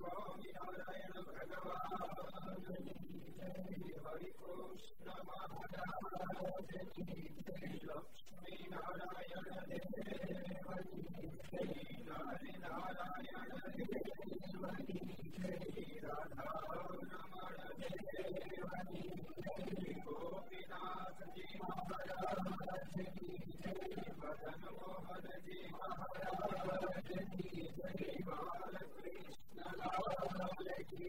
Swami Narayana Bhagavan Hari Krishna Lakshmi Narayana Hari Narayana Swami Radha Namara Gopinath Ji Maharaj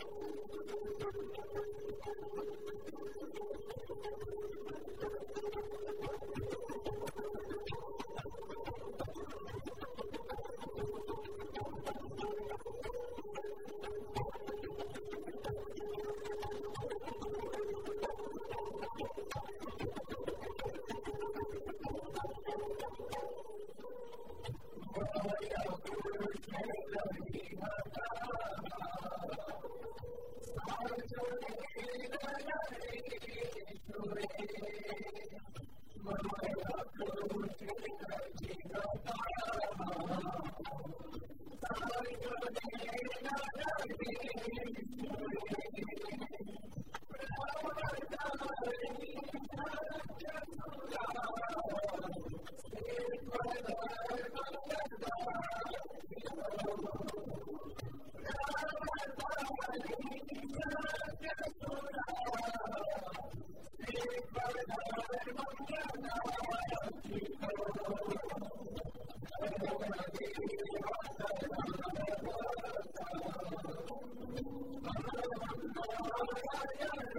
Thank you.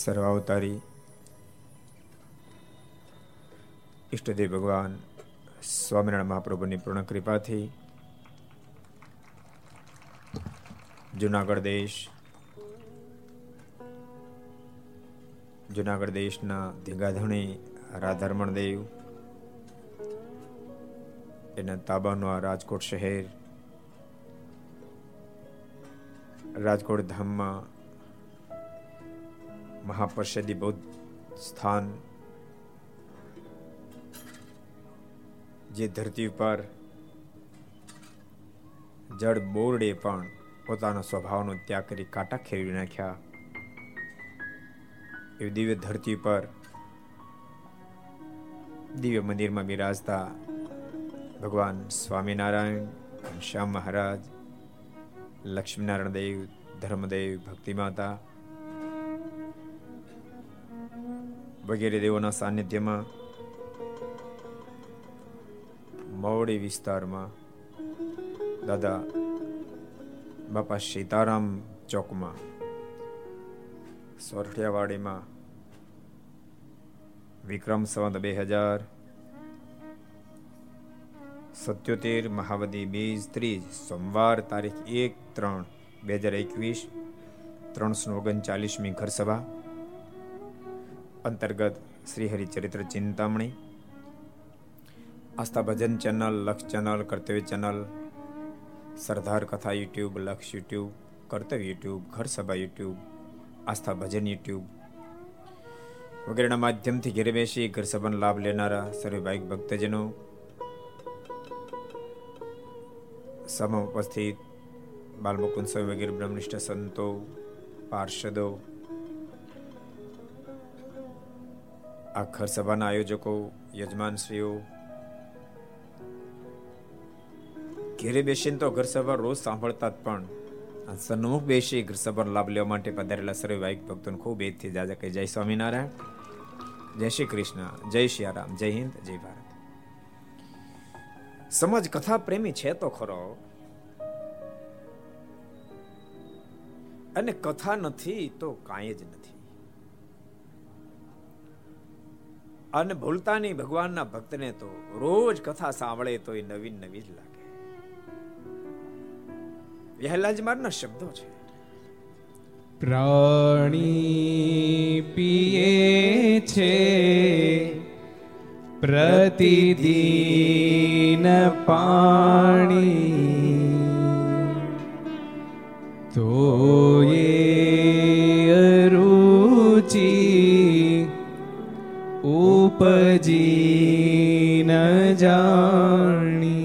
સર્વાવતારી ઈષ્ટદેવ ભગવાન સ્વામિનારાયણ મહાપ્રભુની પૂર્ણ કૃપાથી જુનાગઢ દેશ, જુનાગઢ દેશના ધીંગાધણી રાધારમણ દેવ, એના તાબાનું આ રાજકોટ શહેર, રાજકોટ ધામમાં મહાપરિષદી બૌદ્ધ સ્થાન જે ધરતી ઉપર જળ બોરડે પણ પોતાના સ્વભાવનો ત્યાગ કરી કાંટા ખેરવી નાખ્યા. એવી દિવ્ય ધરતી પર દિવ્ય મંદિરમાં બિરાજતા ભગવાન સ્વામિનારાયણ, શ્યામ મહારાજ, લક્ષ્મીનારાયણ દેવ, ધર્મદેવ ભક્તિ માતા વગેરે દેવોના સાનિધ્યમાં, મવડી વિસ્તારમાં, દાદા બાપા સીતારામ ચોકમાં, સોરઠિયાવાડીમાં, વિક્રમ સંવત બે હજાર સત્યોતેર મહાવદી બીજ ત્રીજ, સોમવાર તારીખ એક ત્રણ, બે હજાર એકવીસ, ત્રણસો ઓગણચાલીસમી ઘરસભા સભા અંતર્ગત Shri Haricharitra Chintamani, Aastha Bhajan channel, Laksh channel, Kartavya channel, Sardar Katha YouTube, Laksh YouTube, કર્તવ્ય યુટ્યુબ, ઘર સભા યુટ્યુબ, આસ્થા ભજન યુટ્યુબ વગેરેના માધ્યમથી ઘેરે બેસી ઘર સભાનો લાભ લેનારા સર્વે ભાઈક ભક્તજનો સમ ઉપસ્થિત બાલમુકુંદ સ્વામી વગેરે બ્રહ્મનિષ્ઠ સંતો, પાર્ષદો આ ઘર સભાના આયોજકો, યજમાનશ્રીઓ. ઘેરે બેસીને તો ઘર સભા રોજ સાંભળતા જ પણ. સન્મુખ બેસી ઘર સભાનો લાભ લેવા માટે પધારેલા સર્વે વાહિક ભક્તોને ખૂબ એજથી જાજા કહે જય સ્વામિનારાયણ. જય શ્રી કૃષ્ણ. જય શ્રી રામ. જય હિન્દ. જય ભારત. સમજ કથા પ્રેમી છે તો ખરો. અને કથા નથી તો કાંઈ જ નથી. અને ભૂલતા નહીં ભગવાનના ભક્તને તો રોજ કથા સાંભળે તો એ નવીન નવી જ લાગે. વહેલાજ મારના શબ્દો છે. પ્રાણી પીએ છે, પ્રતિદિન પાણી. તો ઉપજી ન જાણી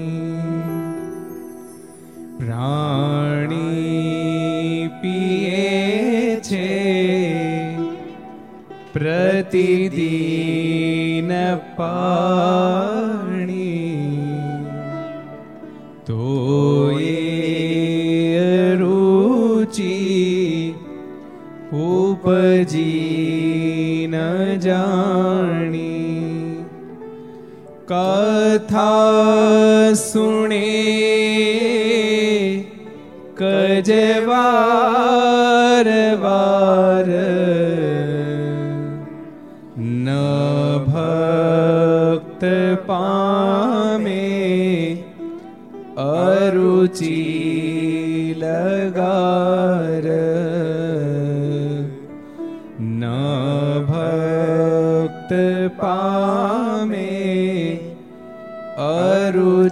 પ્રાણી પીએ છે પ્રતિદિન પાણી કથા सुणे કજવાર વાર ન ભક્ત પામે અરુચિ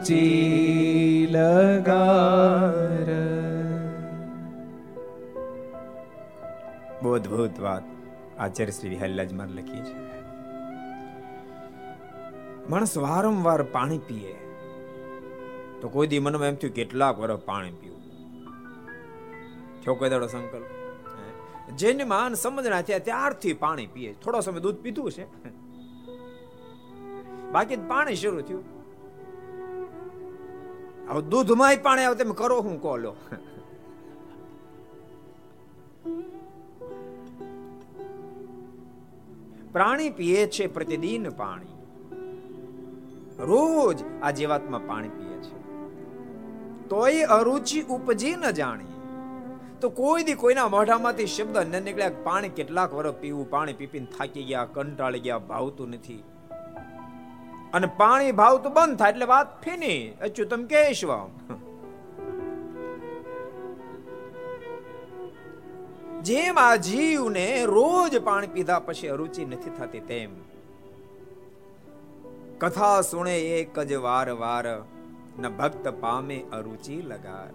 અરુચિ લગાર બહુ અદભુત વાત આચાર્ય શ્રી વિહલ્લાજ માર લખી છે. માણસ વારંવાર પાણી પીએ. તો કોઈ દી મનમાં એમ થયું કેટલાક વર્ષ પાણી પીવું. કોઈ દાડો સંકલ્પ. જેને માન સમજણા થયા ત્યારથી પાણી પીએ. થોડો સમય દૂધ પીધું છે. બાકી પાણી શરૂ થયું. હવે દૂધમાંય પાણી આવે તમે કરો હું કહો લો પ્રાણી પીએ છે પ્રતિદિન પાણી. રોજ આ જીવાતમાં પાણી પીએ છે. તોય અરુચિ ઉપજી ન જાણી. તો કોઈ દી કોઈના મોઢામાંથી શબ્દ ન નીકળ્યા પાણી કેટલાક વર્ષ પીવું, પાણી પીપીને થાકી ગયા, કંટાળી ગયા, ભાવતું નથી. અને પાણી ભાવ તો બંધ થાય એટલે વાત ફીની. અચ્યુતમ કેશવમ જેમ આ જીવને રોજ પાણી પીધા પછી અરુચિ નથી થતી તેમ. કથા સુણે એક જ વાર વાર ન ભક્ત પામે અરુચિ લગાર.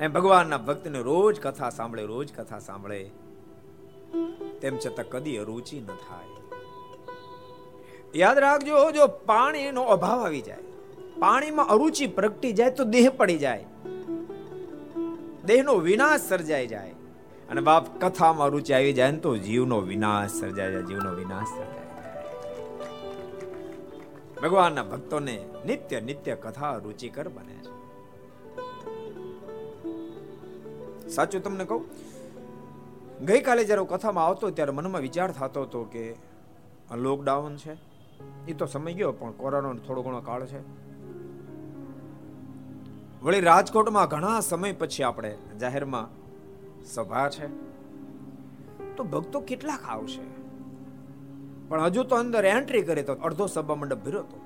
એમ ભગવાનના ભક્તને રોજ કથા સાંભળે, રોજ કથા સાંભળે. તેમ છતાં કદી અરુચિ ન થાય. યાદ રાખજો, જો પાણીનો અભાવ આવી જાય, પાણીમાં અરુચિ પ્રગટી જાય તો દેહ પડી જાય. દેહનો વિનાશ સર્જાઈ જાય. અને બાપ કથામાં રુચિ આવી જાય ને તો જીવનો વિનાશ સર્જાય જાય, જીવનો વિનાશ સર્જાય ભગવાનના ભક્તોને નિત્ય નિત્ય કથા રુચિકર બને છે. સાચું તમને કહું? ગઈકાલે જ્યારે કથામાં આવતો, ત્યારે મનમાં વિચાર થતો હતો કે લોકડાઉન છે. એ તો સમય ગયો, પણ કોરોનાનો થોડો ઘણો કાળ છે. વળી રાજકોટમાં ઘણા સમય પછી આપણે જાહેરમાં સભા છે. તો ભક્તો કેટલાક આવશે? પણ હજુ તો અંદર એન્ટ્રી કરી તો અડધો સભા મંડપ ભીરો હતો.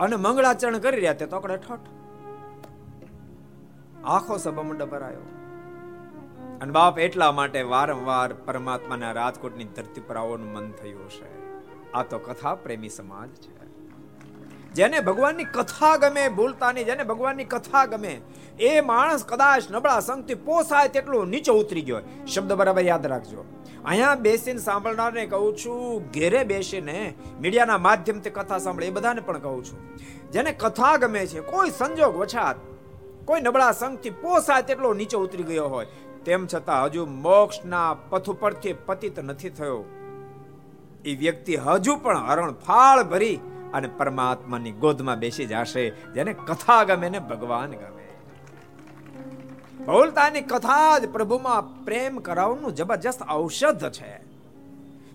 અને મંગળાચરણ કરી રહ્યા તે તો આપણે ઠઠ. આખો સભા મંડપ ભરાયો. અને બાપ એટલા માટે વારંવાર પરમાત્માના રાજકોટની ધરતી પર આવવાનું મન થયું છે આ તો કથા પ્રેમી સમાજ છે. જેને ભગવાનની કથા ગમે ભૂલતાની જેને ભગવાનની કથા ગમે, એ માણસ કદાચ નબળા સંગથી પોસાય તેટલું નીચે ઉતરી ગયો શબ્દ બરાબર યાદ રાખજો. અહીંયા બેસીને સાંભળનારને કહું છું, ઘેરે બેસીને મીડિયાના માધ્યમથી કથા સાંભળે, એ બધાને પણ કહું છું. જેને કથા ગમે છે, કોઈ સંજોગ વછાત, કોઈ નબળા સંગથી પોસાય તેટલો નીચે ઉતરી ગયો હોય, તેમ છતાં હજુ મોક્ષના પથ ઉપરથી પતિત નથી થયો. એ વ્યક્તિ હજુ પણ હરણ ફાળ ભરી અને પરમાત્માની ગોદમાં બેસી જશે, જેને કથા ગમે ને ભગવાન ગમે. બોલતાની કથા જ પ્રભુમાં પ્રેમ કરાવવાનું જબરજસ્ત ઔષધ છે.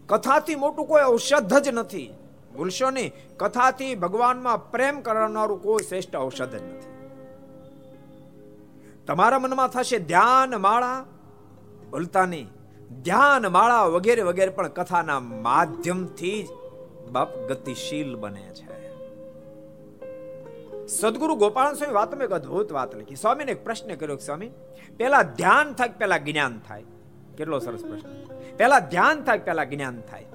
કથાથી મોટું કોઈ ઔષધ જ નથી. ભૂલશો નહીં, કથાથી ભગવાનમાં પ્રેમ કરનારું કોઈ શ્રેષ્ઠ ઔષધ નથી. તમારા મનમાં થશે ધ્યાન માળા. ભૂલતા ધ્યાન માળા વગેરે વગેરે પણ કથાના માધ્યમથી જ બાપ ગતિશીલ બને છે. સદગુરુ ગોપાલ સ્વામી વાતમાં એક અદ્ભુત વાત લખી. સ્વામીને એક પ્રશ્ન કર્યો સ્વામી પેલા ધ્યાન થાય પેલા જ્ઞાન થાય? કેટલો સરસ પ્રશ્ન. પેલા ધ્યાન થાય પેલા જ્ઞાન થાય?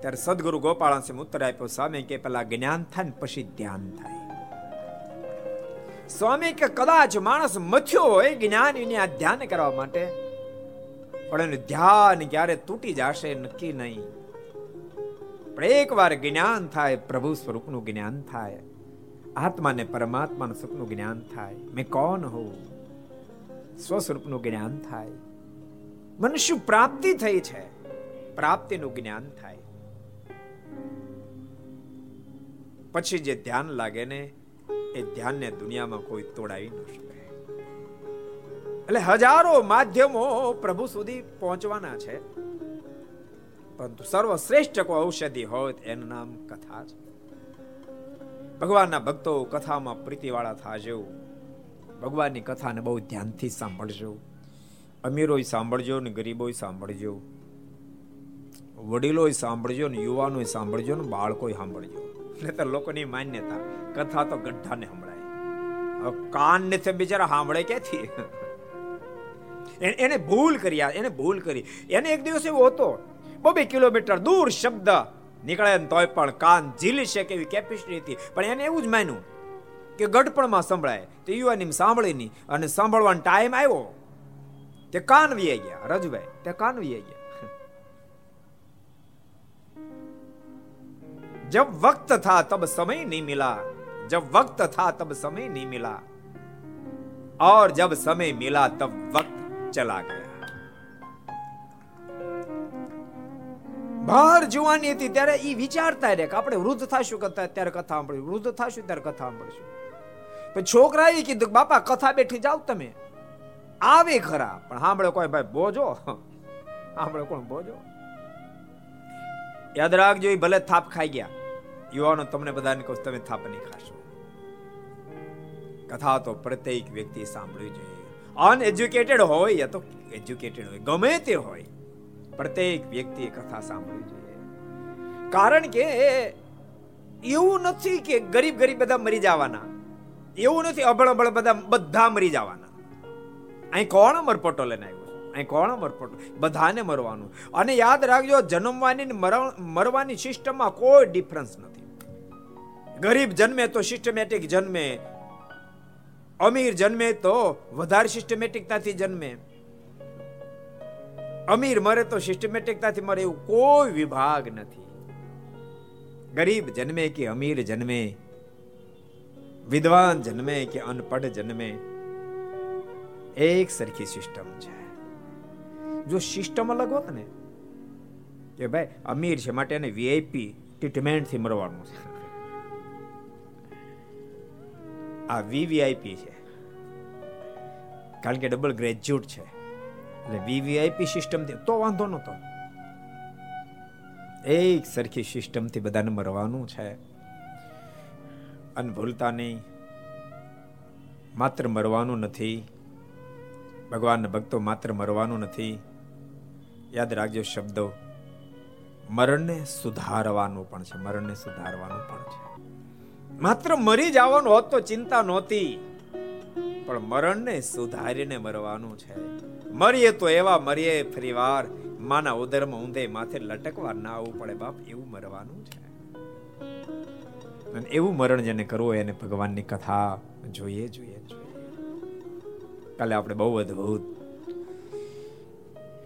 ત્યારે સદગુરુ ગોપાલ સ્વામી ઉત્તર આપ્યો, સ્વામી, કે પેલા જ્ઞાન થાય ને પછી ધ્યાન થાય. સ્વામી, કે કદાચ માણસ મથ્યો હોય જ્ઞાન આ ધ્યાન કરવા માટે પણ એનું ધ્યાન ક્યારે તૂટી જશે, નક્કી નહીં. પણ એકવાર જ્ઞાન થાય, પ્રભુ સ્વરૂપનું જ્ઞાન થાય. આત્માને પરમાત્માનું સુખનું જ્ઞાન થાય. મેં કોણ હોઉં? સ્વસ્વરૂપનું જ્ઞાન થાય. મને શું પ્રાપ્તિ થઈ છે. પ્રાપ્તિનું જ્ઞાન થાય. પછી જે ધ્યાન લાગે ને, એ ધ્યાનને દુનિયામાં કોઈ તોડાવી ન શકે. એટલે હજારો માધ્યમો પ્રભુ સુધી પહોંચવાના છે. પરંતુ સર્વશ્રેષ્ઠ કોઈ ઔષધિ હોય એનું નામ કથા છે. ભગવાનના ભક્તો કથામાં પ્રીતિવાળા થાજો. ભગવાનની કથાને બહુ ધ્યાનથી સાંભળજો. અમીરોય સાંભળજો ને ગરીબોય સાંભળજો. વડીલોય સાંભળજો ને યુવાનોય સાંભળજો ને બાળકોય સાંભળજો. નહીતર લોકોની માન્યતા કથા તો ગઢાને સંભળાય. કાન ને બિચારા સાંભળે ક્યાંથી? એને ભૂલ કરી એને ભૂલ કરી એને એક દિવસ એવો હતો બબે કિલોમીટર દૂર શબ્દ નીકળે તોય પણ કાન ઝીલી શકે એવી કેપેસિટી હતી પણ એને એવું જ માન્યું કે ગઢપણમાં સંભળાય તો યુવાની સાંભળી નહીં અને સાંભળવાનો ટાઈમ આવ્યો તે કાન વી ગયા રજભાઈ તે કાન વી ગયા जब वक्त था तब समय नहीं मिला जब वक्त था तब समय नहीं मिला और जब समय मिला तब वक्त चला ગયા બહાર જુવાની હતી ત્યારે એ વિચારતા રહે કે આપણે વૃદ્ધ થશું કથા ત્યારે કથા સાંભળીશું વૃદ્ધ થશું ત્યારે કથા સાંભળીશું પણ એ કીધું બાપા કથા બેઠી જાવ તમે આવે ખરા પણ સાંભળે કોઈ ભાઈ બોજો સાંભળે કોણ બોજો યાદ રાખજો એ ભલે થાપ ખાઈ ગયા યુવાનો તમને બધાને કહું તમે થાપ નહીં ખાશો કથા તો પ્રત્યેક વ્યક્તિ સાંભળવી જોઈએ અનએજ્યુકેટેડ હોય યા તો એજ્યુકેટેડ હોય, ગમે તે હોય, પ્રત્યેક વ્યક્તિએ કથા સાંભળવી જોઈએ. કારણ કે એવું નથી કે ગરીબ ગરીબ બધા મરી જવાના. એવું નથી અબળ અબળ બધા બધા મરી જવાના. અહીં કોણ અમરપટો લઈને આવ્યો અહીં કોણ અમરપટો? બધાને મરવાનું. અને યાદ રાખજો, જન્મવાની મરવાની સિસ્ટમમાં કોઈ ડિફરન્સ નથી. ગરીબ જન્મે તો સિસ્ટમેટિક જન્મે અમીર જન્મે તો વધારે સિસ્ટમેટિકતાથી જન્મે. અમીર મરે તો સિસ્ટમેટિકતાથી મરે એવું કોઈ વિભાગ નથી. ગરીબ જન્મે કે અમીર જન્મે, વિદ્વાન જન્મે કે અનપઢ જન્મે, એક સરખી સિસ્ટમ છે. જો સિસ્ટમ અલગ હોત ને, કે ભાઈ અમીર છે માટે એને વીઆઈપી ટ્રીટમેન્ટથી મરવાનું છે. આ વીવીઆઈપી છે. કારણ કે ડબલ ગ્રેજ્યુએટ છે. એટલે વીવીઆઈપી સિસ્ટમથી તો વાંધો નતો એક સરખી સિસ્ટમથી બધાને મરવાનું છે. અને ભૂલતા નહીં. માત્ર મરવાનું નથી. ભગવાનના ભક્તો માત્ર મરવાનું નથી. યાદ રાખજો શબ્દો. મરણને સુધારવાનું પણ છે. મરણને સુધારવાનું પણ છે. માત્ર મરી જવાનું હોત તો ચિંતા નહોતી. પણ મરણને સુધારીને મરવાનું છે. મરીએ તો એવા મરીએ, ફરીવાર માના ઉદરમાં ઊંધે માથે લટકવા ના આવવું પડે બાપ, એવું મરવાનું છે. અને એવું મરણ જેને કરવું એને ભગવાનની કથા જોઈએ જોઈએ જોઈએ. કાલે આપણે બહુ અદ્ભુત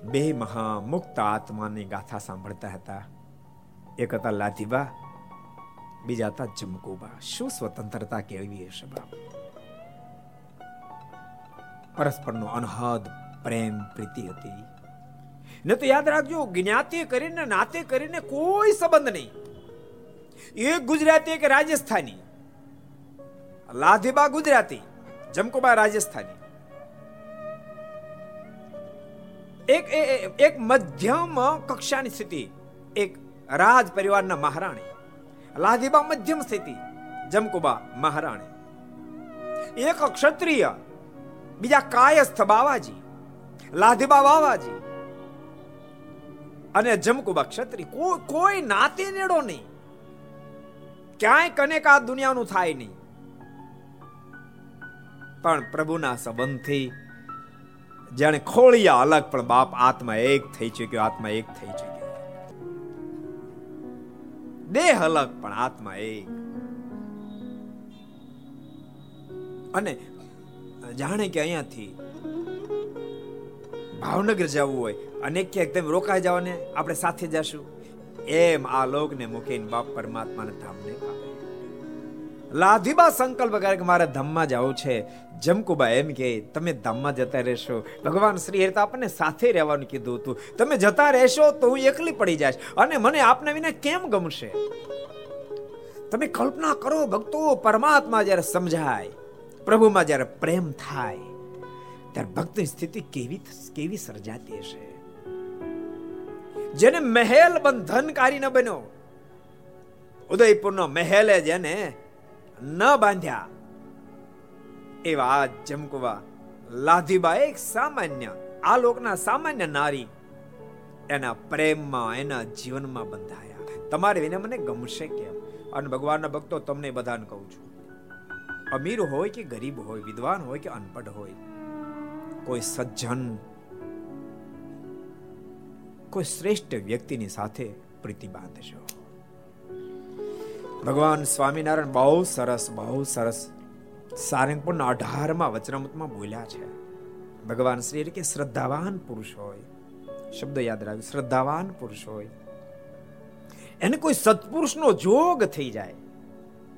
બે મહા મુક્ત આત્માની ગાથા સાંભળતા હતા. એક હતા લાધીબા બીજા હતા જમકુબા. શું સ્વતંત્રતા કેળવી હશે બાપ? પરસ્પરનો અનહદ, પ્રેમ, પ્રીતિ હતી. ને તો યાદ રાખજો, જ્ઞાતિ કરીને, નાતે કરીને કોઈ સંબંધ નહીં. એક ગુજરાતી, એક રાજસ્થાની. લાધીબા ગુજરાતી, જમકુબા રાજસ્થાની. એક એક મધ્યમ કક્ષાની સ્થિતિ, એક રાજ પરિવારના મહારાણી. લાધીબા મધ્યમ સ્થિતિ. જમકુબા મહારાણી. એક ક્ષત્રિય, બીજા કાયસ્થ બાવાજી લાધીબા બાવાજી અને જમકુબા ક્ષત્રિય. કોઈ કોઈ નાતે નેડો નહીં. ક્યાંય કનેક આ દુનિયાનું થાય નહીં. પણ પ્રભુના સંબંધથી જાણે ખોળિયા અલગ, પણ બાપ આત્મા એક થઈ ચુક્યો, આત્મા એક થઈ ચુક્યો. દેહ અલગ, પણ આત્મા એક. અને જાણે કે અહીંયાથી ભાવનગર જવું હોય, અને ક્યાંક તમે રોકાઈ જાવ ને, આપણે સાથે જશું. એમ આ લોકને મૂકીને બાપ પરમાત્માના ધામને લાધીબા સંકલ્પ કરે કે મારે ધામમાં જવું છે. જમકુબા એમ કે, તમે ધામમાં જતા રહેશો. ભગવાન શ્રી હરિ આપણને સાથે રહેવાનું કીધું હતું. તમે જતા રહેશો તો હું એકલી પડી જઈશ અને મને આપને વિના કેમ ગમશે? તમે કલ્પના કરો ભક્તો, પરમાત્મા જ્યારે સમજાય, પ્રભુમાં જ્યારે પ્રેમ થાય, ત્યારે ભક્તની સ્થિતિ કેવી કેવી સર્જાતી હશે? જેને મહેલ બંધનકારી ન બન્યો. ઉદયપુરનો મહેલ જેને ન બાંધ્યા. એવા આ જમકુવા લાધીબા એક સામાન્ય, આ લોકના સામાન્ય નારી એના પ્રેમમાં, એના જીવનમાં બંધાયા. તમારે એને મને ગમશે કેમ? અને ભગવાનના ભક્તો, તમને બધાને કહું છું. અમીર હોય કે ગરીબ હોય, વિદ્વાન હોય કે અનપઢ હોય, કોઈ સજ્જન, કોઈ શ્રેષ્ઠ વ્યક્તિની સાથે પ્રીતિ બાંધજો. ભગવાન સ્વામિનારાયણ બહુ સરસ બહુ સરસ સારંગપુરના અઢારમાં વચનામૃતમાં બોલ્યા છે. ભગવાન શ્રી કે શ્રદ્ધાવાન પુરુષ હોય. શબ્દ યાદ રાખ્યો શ્રદ્ધાવાન પુરુષ હોય. એને કોઈ સત્પુરુષનો જોગ થઈ જાય.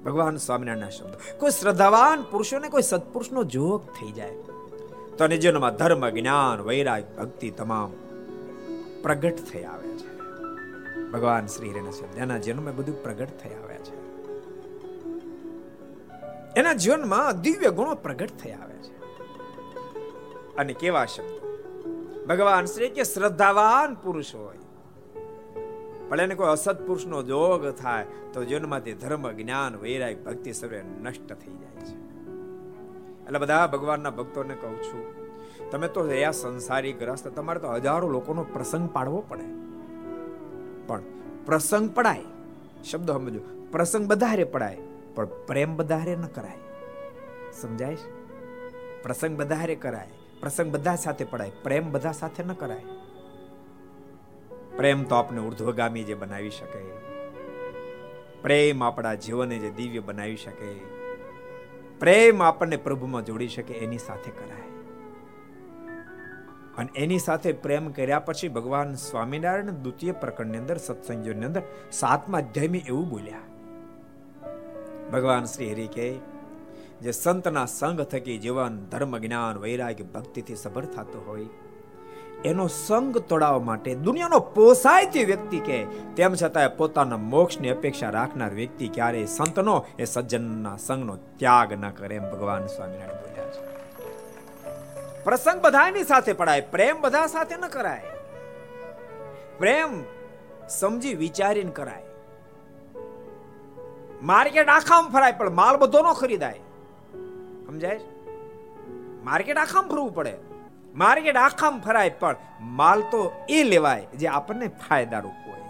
ભગવાન સ્વામિનારાયણના શબ્દ. કોઈ શ્રદ્ધાવાન પુરુષોને કોઈ સત્પુરુષનો જોગ થઈ જાય. તો જીવનમાં ધર્મ, જ્ઞાન, વૈરાગ, ભક્તિ તમામ પ્રગટ થઈ આવે છે. ભગવાન શ્રી હરિના શબ્દ. એના જન્મે બધું પ્રગટ થઈ આવે એના જીવનમાં દિવ્ય ગુણો પ્રગટ થઈ આવે છે. અને કેવા શબ્દ? ભગવાન શ્રી કે શ્રદ્ધાવાન પુરુષ હોય. પણ એને કોઈ અસત પુરુષનો જોગ થાય તો જીવનમાંથી ધર્મ, જ્ઞાન, વૈરાગ, ભક્તિ સર્વે નષ્ટ થઈ જાય છે. એટલે બધા ભગવાનના ભક્તોને કહું છું, તમે તો રહ્યા સંસારી ગ્રસ્ત તમારે તો હજારો લોકોનો પ્રસંગ પાડવો પડે. પણ પ્રસંગ પડાય. શબ્દો સમજો. પ્રસંગ બધારે પડાય. પણ પ્રેમ બધારે ન કરાય. સમજાય પ્રસંગ બધારે કરાય. પ્રસંગ બધા સાથે પડાય. પ્રેમ બધા સાથે ન કરાય. પ્રેમ તો આપણે ઉર્ધ્વગામી જે બનાવી શકે. પ્રેમ આપણા જીવનને જે દિવ્ય બનાવી શકે. પ્રેમ આપણને પ્રભુમાં જોડી શકે, એની સાથે કરાય. અને એની સાથે પ્રેમ કર્યા પછી ભગવાન સ્વામિનારાયણ દ્વિતીય પ્રકરણની અંદર, સત્સંગની અંદર સાતમા અધ્યાયમાં એવું બોલ્યા. ભગવાન શ્રી હરિ કે જે સંતના સંગ થકી જીવન, ધર્મ, જ્ઞાન, વૈરાગ્ય, ભક્તિથી સફળ થતો હોય, એનો સંગ તોડાવવા માટે દુનિયાનો પોસાય તે વ્યક્તિ કે તેમ છતાં પોતાના મોક્ષની અપેક્ષા રાખનાર વ્યક્તિ ક્યારે સંતનો એ સજ્જનના સંગનો ત્યાગ ન કરે એમ ભગવાન સ્વામિનારાયણ બોલ્યા છે. પ્રસંગ બધાની સાથે પડાય, પ્રેમ બધા સાથે ન કરાય. પ્રેમ સમજી વિચારીને કરાય. માર્કેટ આખામાં ફરાય, પણ માલ બધો નો ખરીદાય. સમજાય માર્કેટ આખામાં ફરવું પડે. માર્કેટ આખામાં ફરાય, પણ માલ તો એ લેવાય જે આપણને ફાયદારૂપ હોય.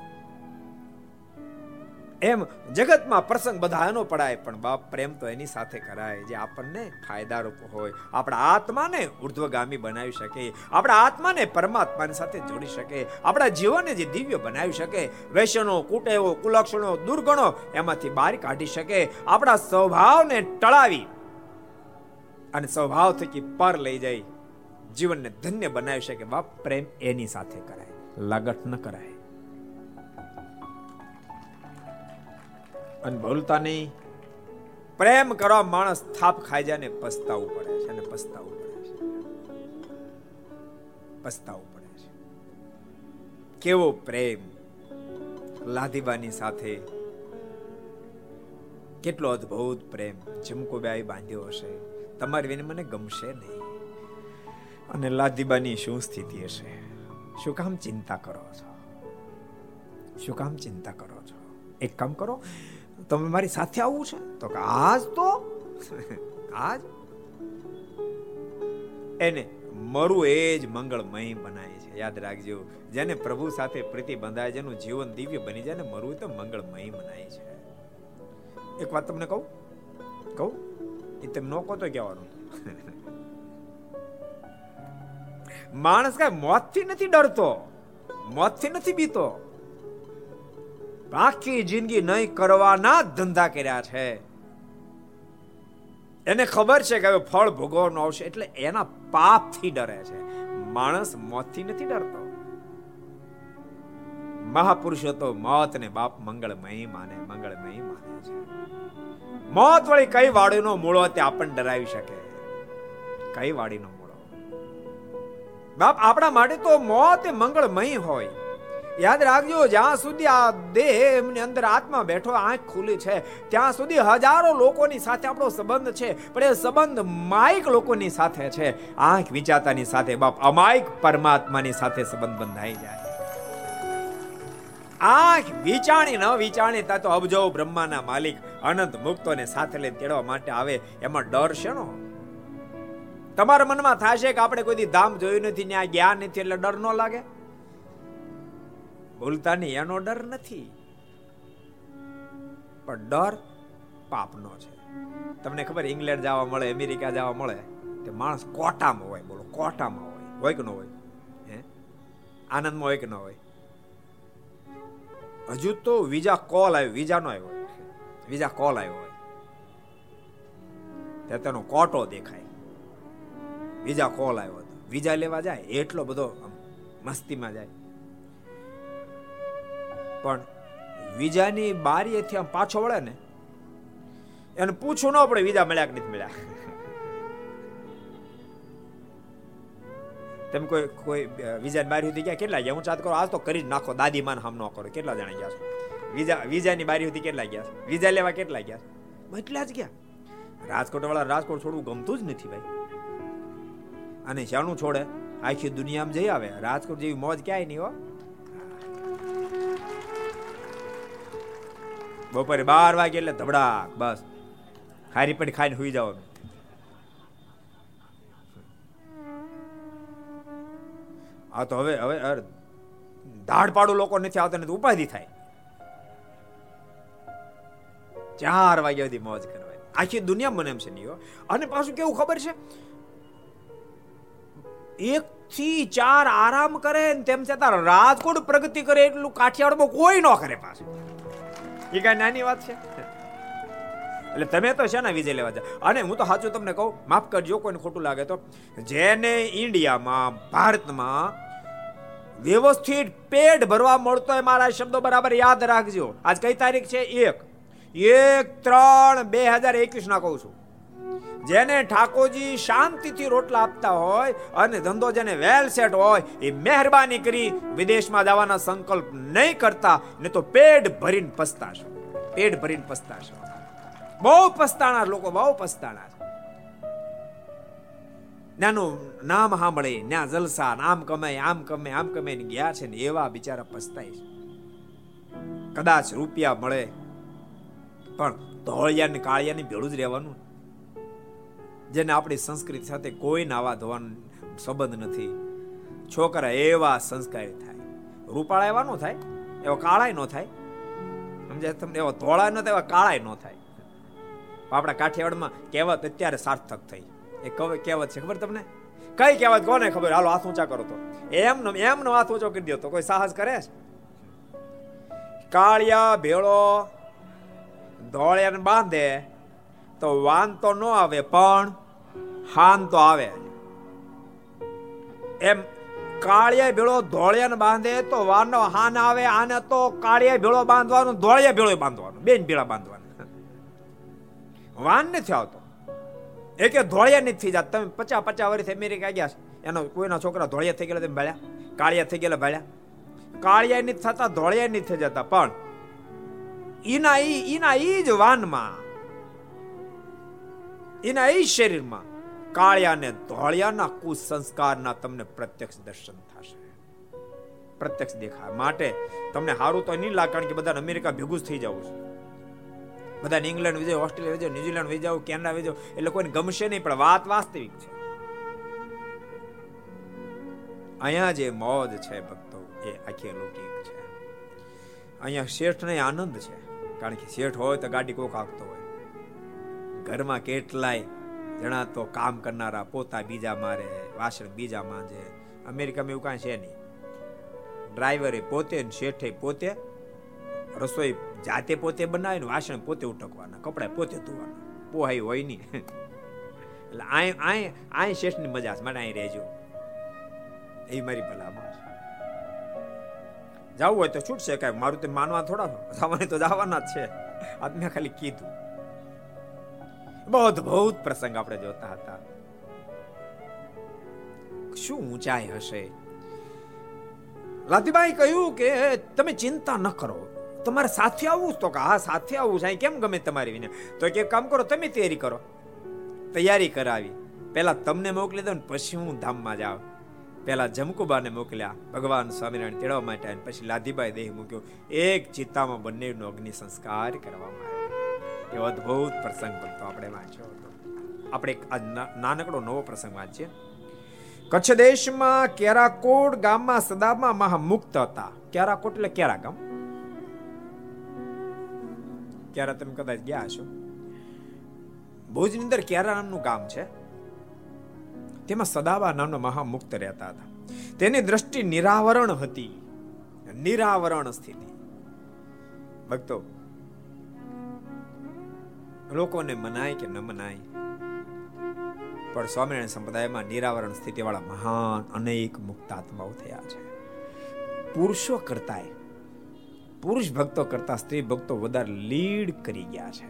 એમ જગતમાં પ્રસંગ બધા એનો પડાય, પણ બાપ પ્રેમ તો એની સાથે કરાય, જે આપણને ફાયદારૂપ હોય. આપણા આત્માને ઉર્ધ્વગામી બનાવી શકે, આપણા આત્માને પરમાત્માની સાથે જોડી શકે, આપણા જીવનને જે દિવ્ય બનાવી શકે વ્યસનો કુટેવો, કુલક્ષણો, દુર્ગણો એમાંથી બહાર કાઢી શકે, આપણા સ્વભાવને ટળાવી અને સ્વભાવ થકી પર લઈ જાય જીવનને ધન્ય બનાવી શકે, બાપ પ્રેમ એની સાથે કરાય, લાગટ ન કરાય. અને ભૂલતા નહીં. પ્રેમ કરવા માણસ થાપ ખાઈ જાય ને પસ્તાવું પડે છે અને પસ્તાવું પડે છે. પસ્તાવું પડે છે. કેવો પ્રેમ લાધીબાની સાથે. કેટલો અદ્ભુત પ્રેમ. જમકોબાઈ બાંધ્યો હશે. તમારી વિને મને ગમશે નહીં. અને લાધીબાની શું સ્થિતિ હશે? શું કામ ચિંતા કરો છો? શું કામ ચિંતા કરો છો? એક કામ કરો. તમે મારી સાથે આવવું છે? તો કે આજ તો? આજ એને મરું એ જ મંગળમય બનાય છે. યાદ રાખજો, જેને પ્રભુ સાથે પ્રીતિ બંધાય, જેનું જીવન દિવ્ય બની જાય ને મરવું તો મંગળમય બનાય છે. એક વાત તમને કહું? કહું? એ તમે નો કહો તો કહેવાનું. માણસ કઈ મોતથી નથી ડરતો. મોતથી નથી બીતો. આખી જિંદગી નહીં કરવાના ધંધા કર્યા છે. એને ખબર છે કે હવે ફળ ભોગવવાનું આવશે એટલે એના પાપથી ડરે છે. માણસ મોતથી નથી ડરતો. મહાપુરુષો તો મોત ને બાપ મંગળમય માને મંગળમય માને છે. મોત વળી કઈ વાડીનો મૂળો તે આપણને ડરાવી શકે? કઈ વાડીનો મૂળો? બાપ આપણા માટે તો મોત એ મંગળમય હોય. યાદ રાખજો, જ્યાં સુધી આ દેહ એમની અંદર આત્મા બેઠો, આંખ ખુલી છે, ત્યાં સુધી હજારો લોકોની સાથે આપણો સંબંધ છે, પણ એ સંબંધ માઇક લોકોની સાથે છે. આંખ વિચાતાની સાથે, બાપ, અમાયક પરમાત્માની સાથે સંબંધ બંધાઈ જાય. આંખ વિચાણી ન વિચાણી તા તો અબજો બ્રહ્માના માલિક, અનંત મુક્તોને સાથે લઈને તેડવા માટે આવે, એમાં ડર છે નો તમારા મનમાં થશે કે આપણે કોઈ ધામ જોયું નથી ત્યાં જ્ઞાન નથી, એટલે ડર ન લાગે? ભૂલતા નહીં એનો ડર નથી. પણ ડર પાપનો છે. તમને ખબર ઇંગ્લેન્ડ જવા મળે, અમેરિકા જવા મળે, તે માણસ કોટામાં હોય, બોલો, કોટામાં હોય હોય કે ન હોય? હે? આનંદમાં હોય કે ન હોય? હજુ તો વિઝા કોલ આવ્યો, વિઝા નો આવ્યો. વિઝા કોલ આવ્યો હોય. ત્યાં તેનો કોટો દેખાય. વિઝા કોલ આવ્યો હતો. વિઝા લેવા જાય, એટલો બધો મસ્તીમાં જાય. પણ વિઝાની બારીએથી આમ પાછો વળે ને, એને પૂછવું ન પડે વિજા મળ્યા કે નથી મળ્યા. તમે કોઈ કોઈ વિઝા બારી સુધી ગયા કેટલા ગયા? હું ચાત કરો, આજ તો કરી જ નાખો, દાદી માન હમ ન કરો. કેટલા જણા ગયા છો? વિઝા વિઝાની બારી સુધી કેટલા ગયા વિઝા લેવા કેટલા ગયા એટલા જ ગયા. રાજકોટ વાળા રાજકોટ છોડવું ગમતું જ નથી ભાઈ. અને શાનું છોડે? આખી દુનિયામાં જઈ આવે. રાજકોટ જેવી મોજ ક્યાંય નહીં હો. બપોરે બાર વાગે એટલે ધબડાક, બસ. હારી પડી ખાઈને સુઈ જાવ આ તો હવે હવે દાઢ પાડું લોકો નથી આવતા નથી ઉપાધિ થાય. ચાર વાગ્યા સુધી મોજ કરવાની. આખી દુનિયા મને એમ છે નહીં અને પાછું કેવું ખબર છે? એક થી ચાર આરામ કરે ને તેમ છતાં રાજકોટ પ્રગતિ કરે એટલું કાઠિયાવાડમાં કોઈ ન કરે પાછું. એ કઈ નાની વાત છે? એટલે તમે તો છે ને વિજય લેવા જાય? અને હું તો સાચું તમને કહું, માફ કરજો, કોઈને ખોટું લાગે તો. જેને ઇન્ડિયામાં, ભારતમાં વ્યવસ્થિત પેટ ભરવા મળતો હોય મારા શબ્દો બરાબર યાદ રાખજો. આજ કઈ તારીખ છે? એક. એક ત્રણ બે હજાર એકવીસ ના કહું છું. જેને ઠાકોરજી શાંતિથી રોટલા આપતા હોય અને ધંધો જેને વેલ સેટ હોય, એ મહેરબાની કરી વિદેશમાં જવાના સંકલ્પ નહીં કરતા, ને તો પેટ ભરીને પસ્તાશો. પેટ ભરીને પસ્તાશો. બહુ પસ્તાણા લોકો, બહુ પસ્તાણા નાનું નામ સાંભળે ના જલસા આમ કમાય આમ કમે આમ કમે ગયા છે ને એવા બિચારા પસ્તાય છે. કદાચ રૂપિયા મળે, પણ ધોળિયા ને કાળિયા ને ભેળું જ રહેવાનું જેને આપણી સંસ્કૃતિ સાથે કોઈ નાવા ધોવાનો સંબંધ નથી. છોકરા એવા સંસ્કારી થાય. રૂપાળા એવા ન થાય, એવા કાળાય ન થાય. સમજાય તમને? એવા ધોળા ન થાય, એવા કાળાય ન થાય. આપણા કાઠિયાવાડમાં કહેવત અત્યારે સાર્થક થઈ. એ કહેવત છે ખબર તમને? કઈ કહેવત કોને ખબર? હાલો, હાથ ઊંચા કરો તો. એમનો એમનો હાથ ઊંચો કરી દો તો કોઈ સાહસ કરે કાળિયા ભેળો ધોળિયાને બાંધે તો વાન તો ન આવે, પણ હાન તો આવે. એમ કાળિયા ભેળો ધોળિયાને બાંધે તો વાનો હાન આવે, આને તો કાળિયા ભેળો બાંધવાનો, ધોળિયા ભેળો બાંધવાનો, બેન ભેળા બાંધવાનું. વાન નથી આવતો. એ કે ધોળિયા નથી થઈ જાત. તમે પચાસ પચાસ વર્ષ અમેરિકા ગયા એનો કોઈના છોકરા ધોળિયા થઈ ગયેલા તમે ભાળ્યા, કાળિયા થઈ ગયેલા ભાળ્યા. કાળિયા નથી થતા, ધોળિયા નથી થઈ જતા, પણ એના ઈ એના ઈ જ વાનમાં એના એ શરીરમાં કાળિયા ને ધોળિયાના કુસંસ્કારના તમને પ્રત્યક્ષ દર્શન થશે. પ્રત્યક્ષ દેખાય. માટે તમને સારું તો નહીં લાગે, કારણ કે બધા અમેરિકા ભેગું જ થઈ જવું છે. બધાને ઇંગ્લેન્ડ વિજય, ઓસ્ટ્રેલિયા વિજય, ન્યુઝીલેન્ડ વિજય, કેનેડા વિજય, એ લોકોને ગમશે નહીં, પણ વાત વાસ્તવિક છે. અહીંયા જે મોજ છે ભક્તો, એ આખી અલૌકિક છે. અહીંયા શેઠ ને આનંદ છે, કારણ કે શેઠ હોય તો ગાડી કોક હાંકતો હોય. ઘરમાં કેટલાય જણા તો કામ કરનારા પોતા બીજા મારે, વાસણ બીજા માંજે. અમેરિકામાં એવું કાંઈ છે નહીં. ડ્રાઈવરે પોતે શેઠે પોતે રસોઈ જાતે પોતે બનાવે ને વાસણ પોતે ઉટકવાના, કપડા પોતે ધોવાના. પોહાઈ હોય નહીં. એટલે આય આય આય શેઠની મજા છે મને અહીં રહેજો. એ મારી ભલામાં જવું હોય તો છૂટશે કાંઈ, મારું તો માનવા થોડા જવાની તો જવાના જ છે. આજ મેં ખાલી કીધું. બહુ અદભુત પ્રસંગ આપણે જોતા હતા. શું ઊંચાઈ હશે? લાતીબાઈ કહ્યું કે તમે ચિંતા ન કરો. તમારે સાથે આવવું તો કે, હા, સાથે આવવું છે. કેમ ગમે તમારી વિને તો કે કામ કરો, તમે તૈયારી કરો. તૈયારી કરાવી. પહેલા તમને મોકલી દો ને પછી હું ધામમાં જાઉં. પહેલા જમકુબાને મોકલ્યા, ભગવાન સ્વામિનારાયણ તેડવા માટે પછી લાધીબાઈ દેહ મૂક્યો. એક ચિત્તામાં બંનેનો અગ્નિ સંસ્કાર કરવામાં એવો અદ્ભુત પ્રસંગ ભક્તો આપણે વાંચ્યો હતો. આપણે એક નાનકડો નવો પ્રસંગ વાંચીએ. કચ્છ દેશમાં કેરાકોટ ગામમાં સદામાં મહામુક્ત હતા. કેરાકોટ એટલે કેરા ગામ? કેરા તમે કદાચ ગયા છો ભુજની અંદર કેરા નામનું ગામ છે. તેમાં સદાબા નામનો મહામુક્ત રહેતા હતા. તેની દ્રષ્ટિ નિરાવરણ હતી. નિરાવરણ સ્થિતિ. ભક્તો લોકોને મનાય કે ન મનાય. પણ સ્વામિનારાયણ સંપ્રદાયમાં નિરાવરણ સ્થિતિવાળા મહાન અનેક મુક્તાત્માઓ થયા છે. પુરુષો કરતાય, પુરુષ ભક્તો કરતા સ્ત્રી ભક્તો વધારે લીડ કરી ગયા છે.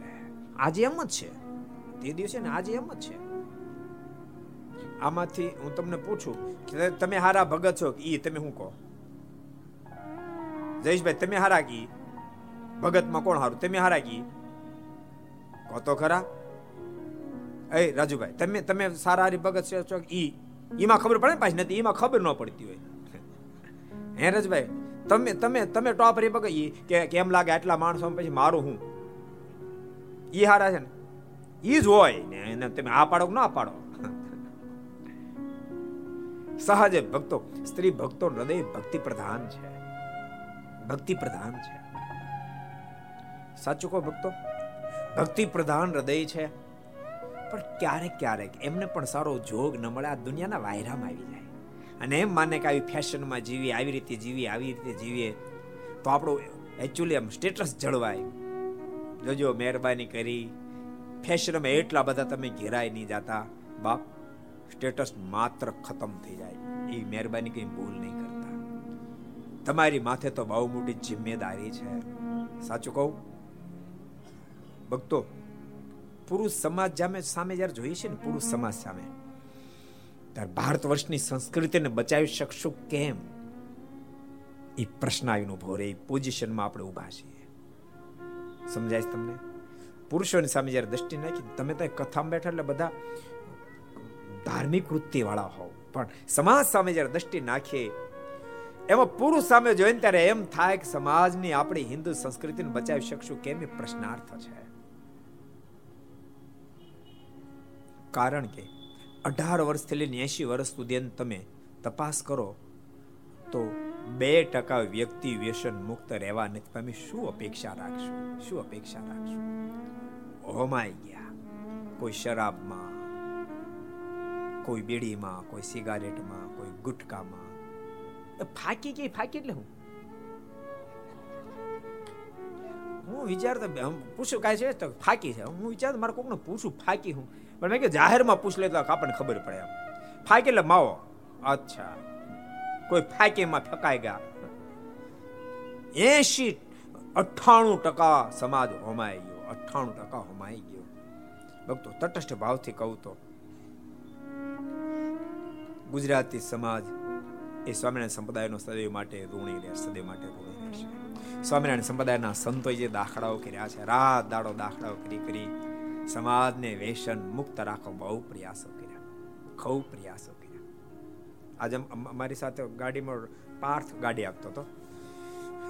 આજે એમ જ છે. તે દિવસે ને આજે એમ જ છે. આમાંથી હું તમને પૂછું કે તમે હારા ભગત છો ઈ? તમે શું કહો? જયેશભાઈ, તમે હારા કી? ભગતમાં કોણ હારું? તમે હારા કી? કહો તો ખરા? એ રાજુભાઈ, તમે તમે સારા હારી ભગત છો ઈ એમાં ખબર પડે પાછી? નથી એમાં ખબર ન પડતી હોય. હે રાજભાઈ, તમે તમે તમે ટોપ રે ભગત કે કેમ લાગે આટલા માણસો પછી મારું હું? ઈ હારા છે ને? ઈ જ હોય ને એને તમે આ પાડો કે ના પાડો? સહજે ભક્તો, સ્ત્રી ભક્તો હૃદય ભક્તિ પ્રધાન છે. ભક્તિ પ્રધાન છે. સાચું કહો ભક્તો? ભક્તિ પ્રધાન હૃદય છે. પણ ક્યારેક ક્યારેક એમને પણ સારો જોગ ન મળે, આ દુનિયાના વાયરામાં આવી જાય. અને એમ માને કે આવી ફેશનમાં જીવીએ, આવી રીતે જીવીએ, આવી રીતે જીવીએ, તો આપણું એકચ્યુઅલી આમ સ્ટેટસ જળવાય. જોજો, મહેરબાની કરી. ફેશનમાં એટલા બધા તમે ઘેરાય નહીં જાતા. બાપ સ્ટેટસ માત્ર ખતમ થઈ જાય. એ મહેરબાની કંઈ ભૂલ નહીં કરતા. તમારી માથે તો બહુ મોટી જિમ્મેદારી છે. સાચું કહું? ભક્તો, પુરુષ સમાજ સામે સામે જ્યારે જોઈએ છે ને, પુરુષ સમાજ સામે, ત્યારે ભારત વર્ષની સંસ્કૃતિને બચાવી શકશું કેમ? એ પ્રશ્ન આવીને ઊભો રહે પોઝિશનમાં આપણે ઊભા છીએ. સમજાય તમને? પુરુષોની સામે જ્યારે દ્રષ્ટિ નાખી તમે તો કથામાં બેઠા એટલે બધા ધાર્મિક વૃત્તિ વાળા હોવ. પણ સમાજ સામે જ્યારે દ્રષ્ટિ નાખીએ, એમાં પુરુષ સામે જોઈને ત્યારે એમ થાય કે સમાજની આપણી હિન્દુ સંસ્કૃતિને બચાવી શકશું કેમ? એ પ્રશ્નાર્થ છે. કારણ કે અઢાર વર્ષથી લઈને એસી વર્ષ સુધી તમે તપાસ કરો, તો બે ટકા વ્યક્તિ વ્યસન મુક્ત રહેવા નથી. પામી શું અપેક્ષા રાખશું? શું અપેક્ષા રાખશું? હોમાઈ ગયા. કોઈ શરાબમાં, કોઈ બીડીમાં, કોઈ સિગારેટમાં, કોઈ ગુટકામાં. ફાકી ગઈ ફાકી એટલે હું? હું વિચારતો પૂછું કાંઈ છે? તો ફાકી છે. હું વિચારતો મારે કોકને પૂછું, ફાકી હું? પણ કે જાહેરમાં પૂછ લે તો આપણને ખબર પડે એમ. ફાકે એટલે માવો. અચ્છા. કોઈ ફાકીમાં ફકાઈ ગયા. એસી અઠ્ઠાણું ટકા સમાજ હોમાઈ ગયો. અઠ્ઠાણું ટકા હોમાઈ ગયો. ભક્તો, તટસ્થ ભાવથી કહું તો ગુજરાતી સમાજ એ સ્વામિનારાયણ સંપ્રદાયનો સદૈવ માટે ઋણી રહે સદૈવ માટે ઋણી રહેશે. સ્વામિનારાયણ સંપ્રદાયના સંતોએ જે દાખલાઓ કર્યા છે, રાત દાડો દાખલાઓ કરી કરી સમાજને વેસન મુક્ત રાખો, બહુ પ્રયાસો કર્યા. ખૂબ પ્રયાસો કર્યા. આજે અમારી સાથે ગાડીમાં પાર્થ ગાડી આપતો હતો.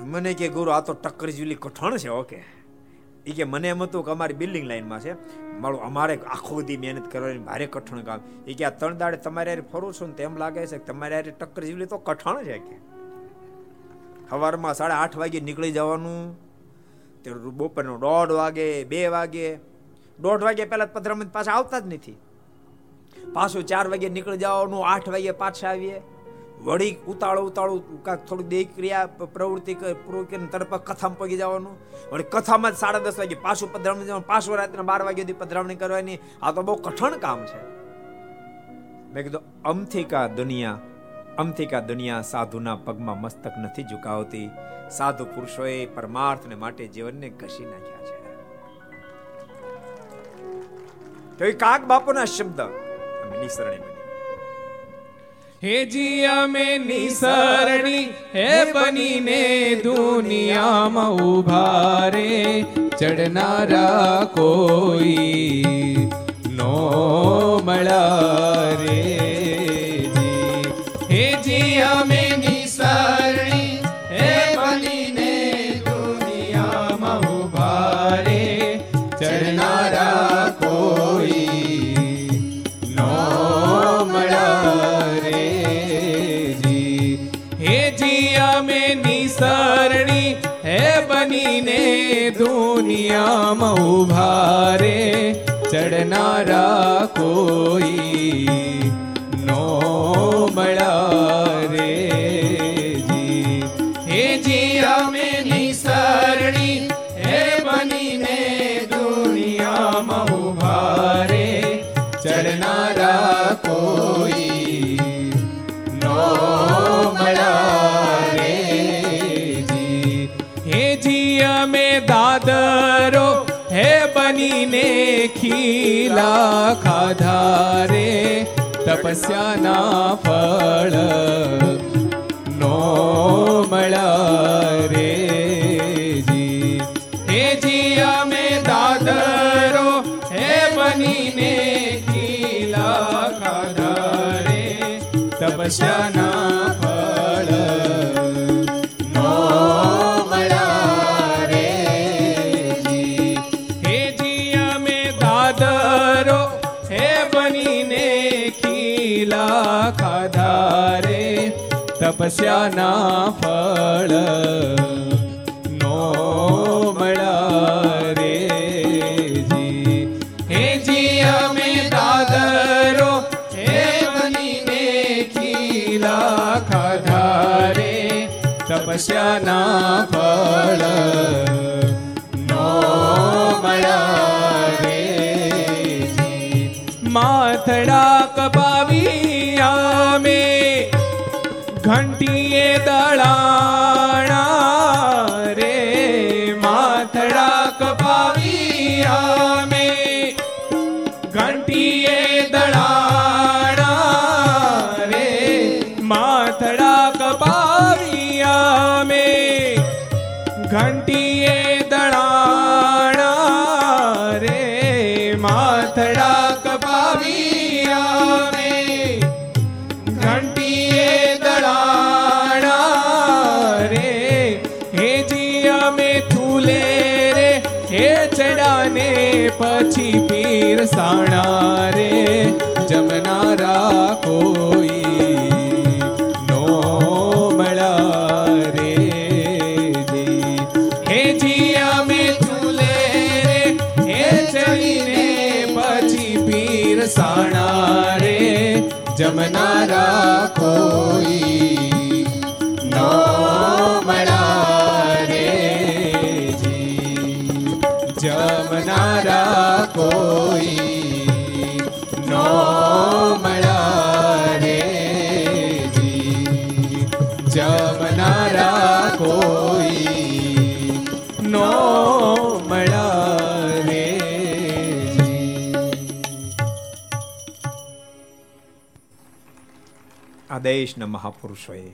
મને કે, ગુરુ, આ તો ટક્કર જુલી કઠણ છે, ઓકે. એ કે, મને એમ હતું કે અમારી બિલ્ડિંગ લાઈનમાં છે. મારું, અમારે આખો બધી મહેનત કરવાની, ભારે કઠણ કામ. એ કે, આ ત્રણ દાડે તમારે યારે ફરું છું ને તેમ લાગે છે કે તમારે યારે ટક્કર જીવલી તો કઠણ છે, કે. સવારમાં સાડા આઠ વાગે નીકળી જવાનું. ત્યારે બપોરનો દોઢ વાગે, બે વાગે. દોઢ વાગે પહેલા પધરામત પાછા આવતા જ નથી. પાછું ચાર વાગે નીકળી જવાનું, આઠ વાગે પાછા આવીએ. વળી ઉતાળું ઉતાળું, કાંક થોડી દેહ ક્રિયા પ્રવૃત્તિ પૂરું તરફ કથામાં પગી જવાનું. વળી કથામાં જ સાડા દસ વાગે પાછું પધરામણી જવાનું. પાછું રાત્રે બાર વાગે સુધી પધરામણી કરવાની. આ તો બહુ કઠણ કામ છે. મેં કીધું, અમથિકા દુનિયા અમથિકા દુનિયા સાધુના પગમાં મસ્તક નથી ઝુકાવતી. સાધુ પુરુષોએ પરમાર્થને માટે જીવનને ઘસી નાખ્યા છે. તો કાક બાપુના શબ્દ. નિસરણી હેજી અમે નિસરણી. હે બનીને દુનિયામાં ઊભા રે. ચડનારા કોઈ નો મળા રે. હેજી અમે દુનિયામાં ઊભા રે. ચડનારા કોઈ દાદરો હે બનીને ખીલા ખાધા રે તપસ્યાના ફળ નો મળ્યા રે જી હે જી અમે દાદરો હે બનીને ખીલા ખાધા રે તપસ્યાના ફળ તપસ્યાના ફળ નો મળ્યા રે જી. હે જી, અમે દાદરો, હે બનીને ખીલા ખાધા રે તપસ્યાના ફળ માથડા राम જમનારા કોઈ દેશના મહાપુરુષોએ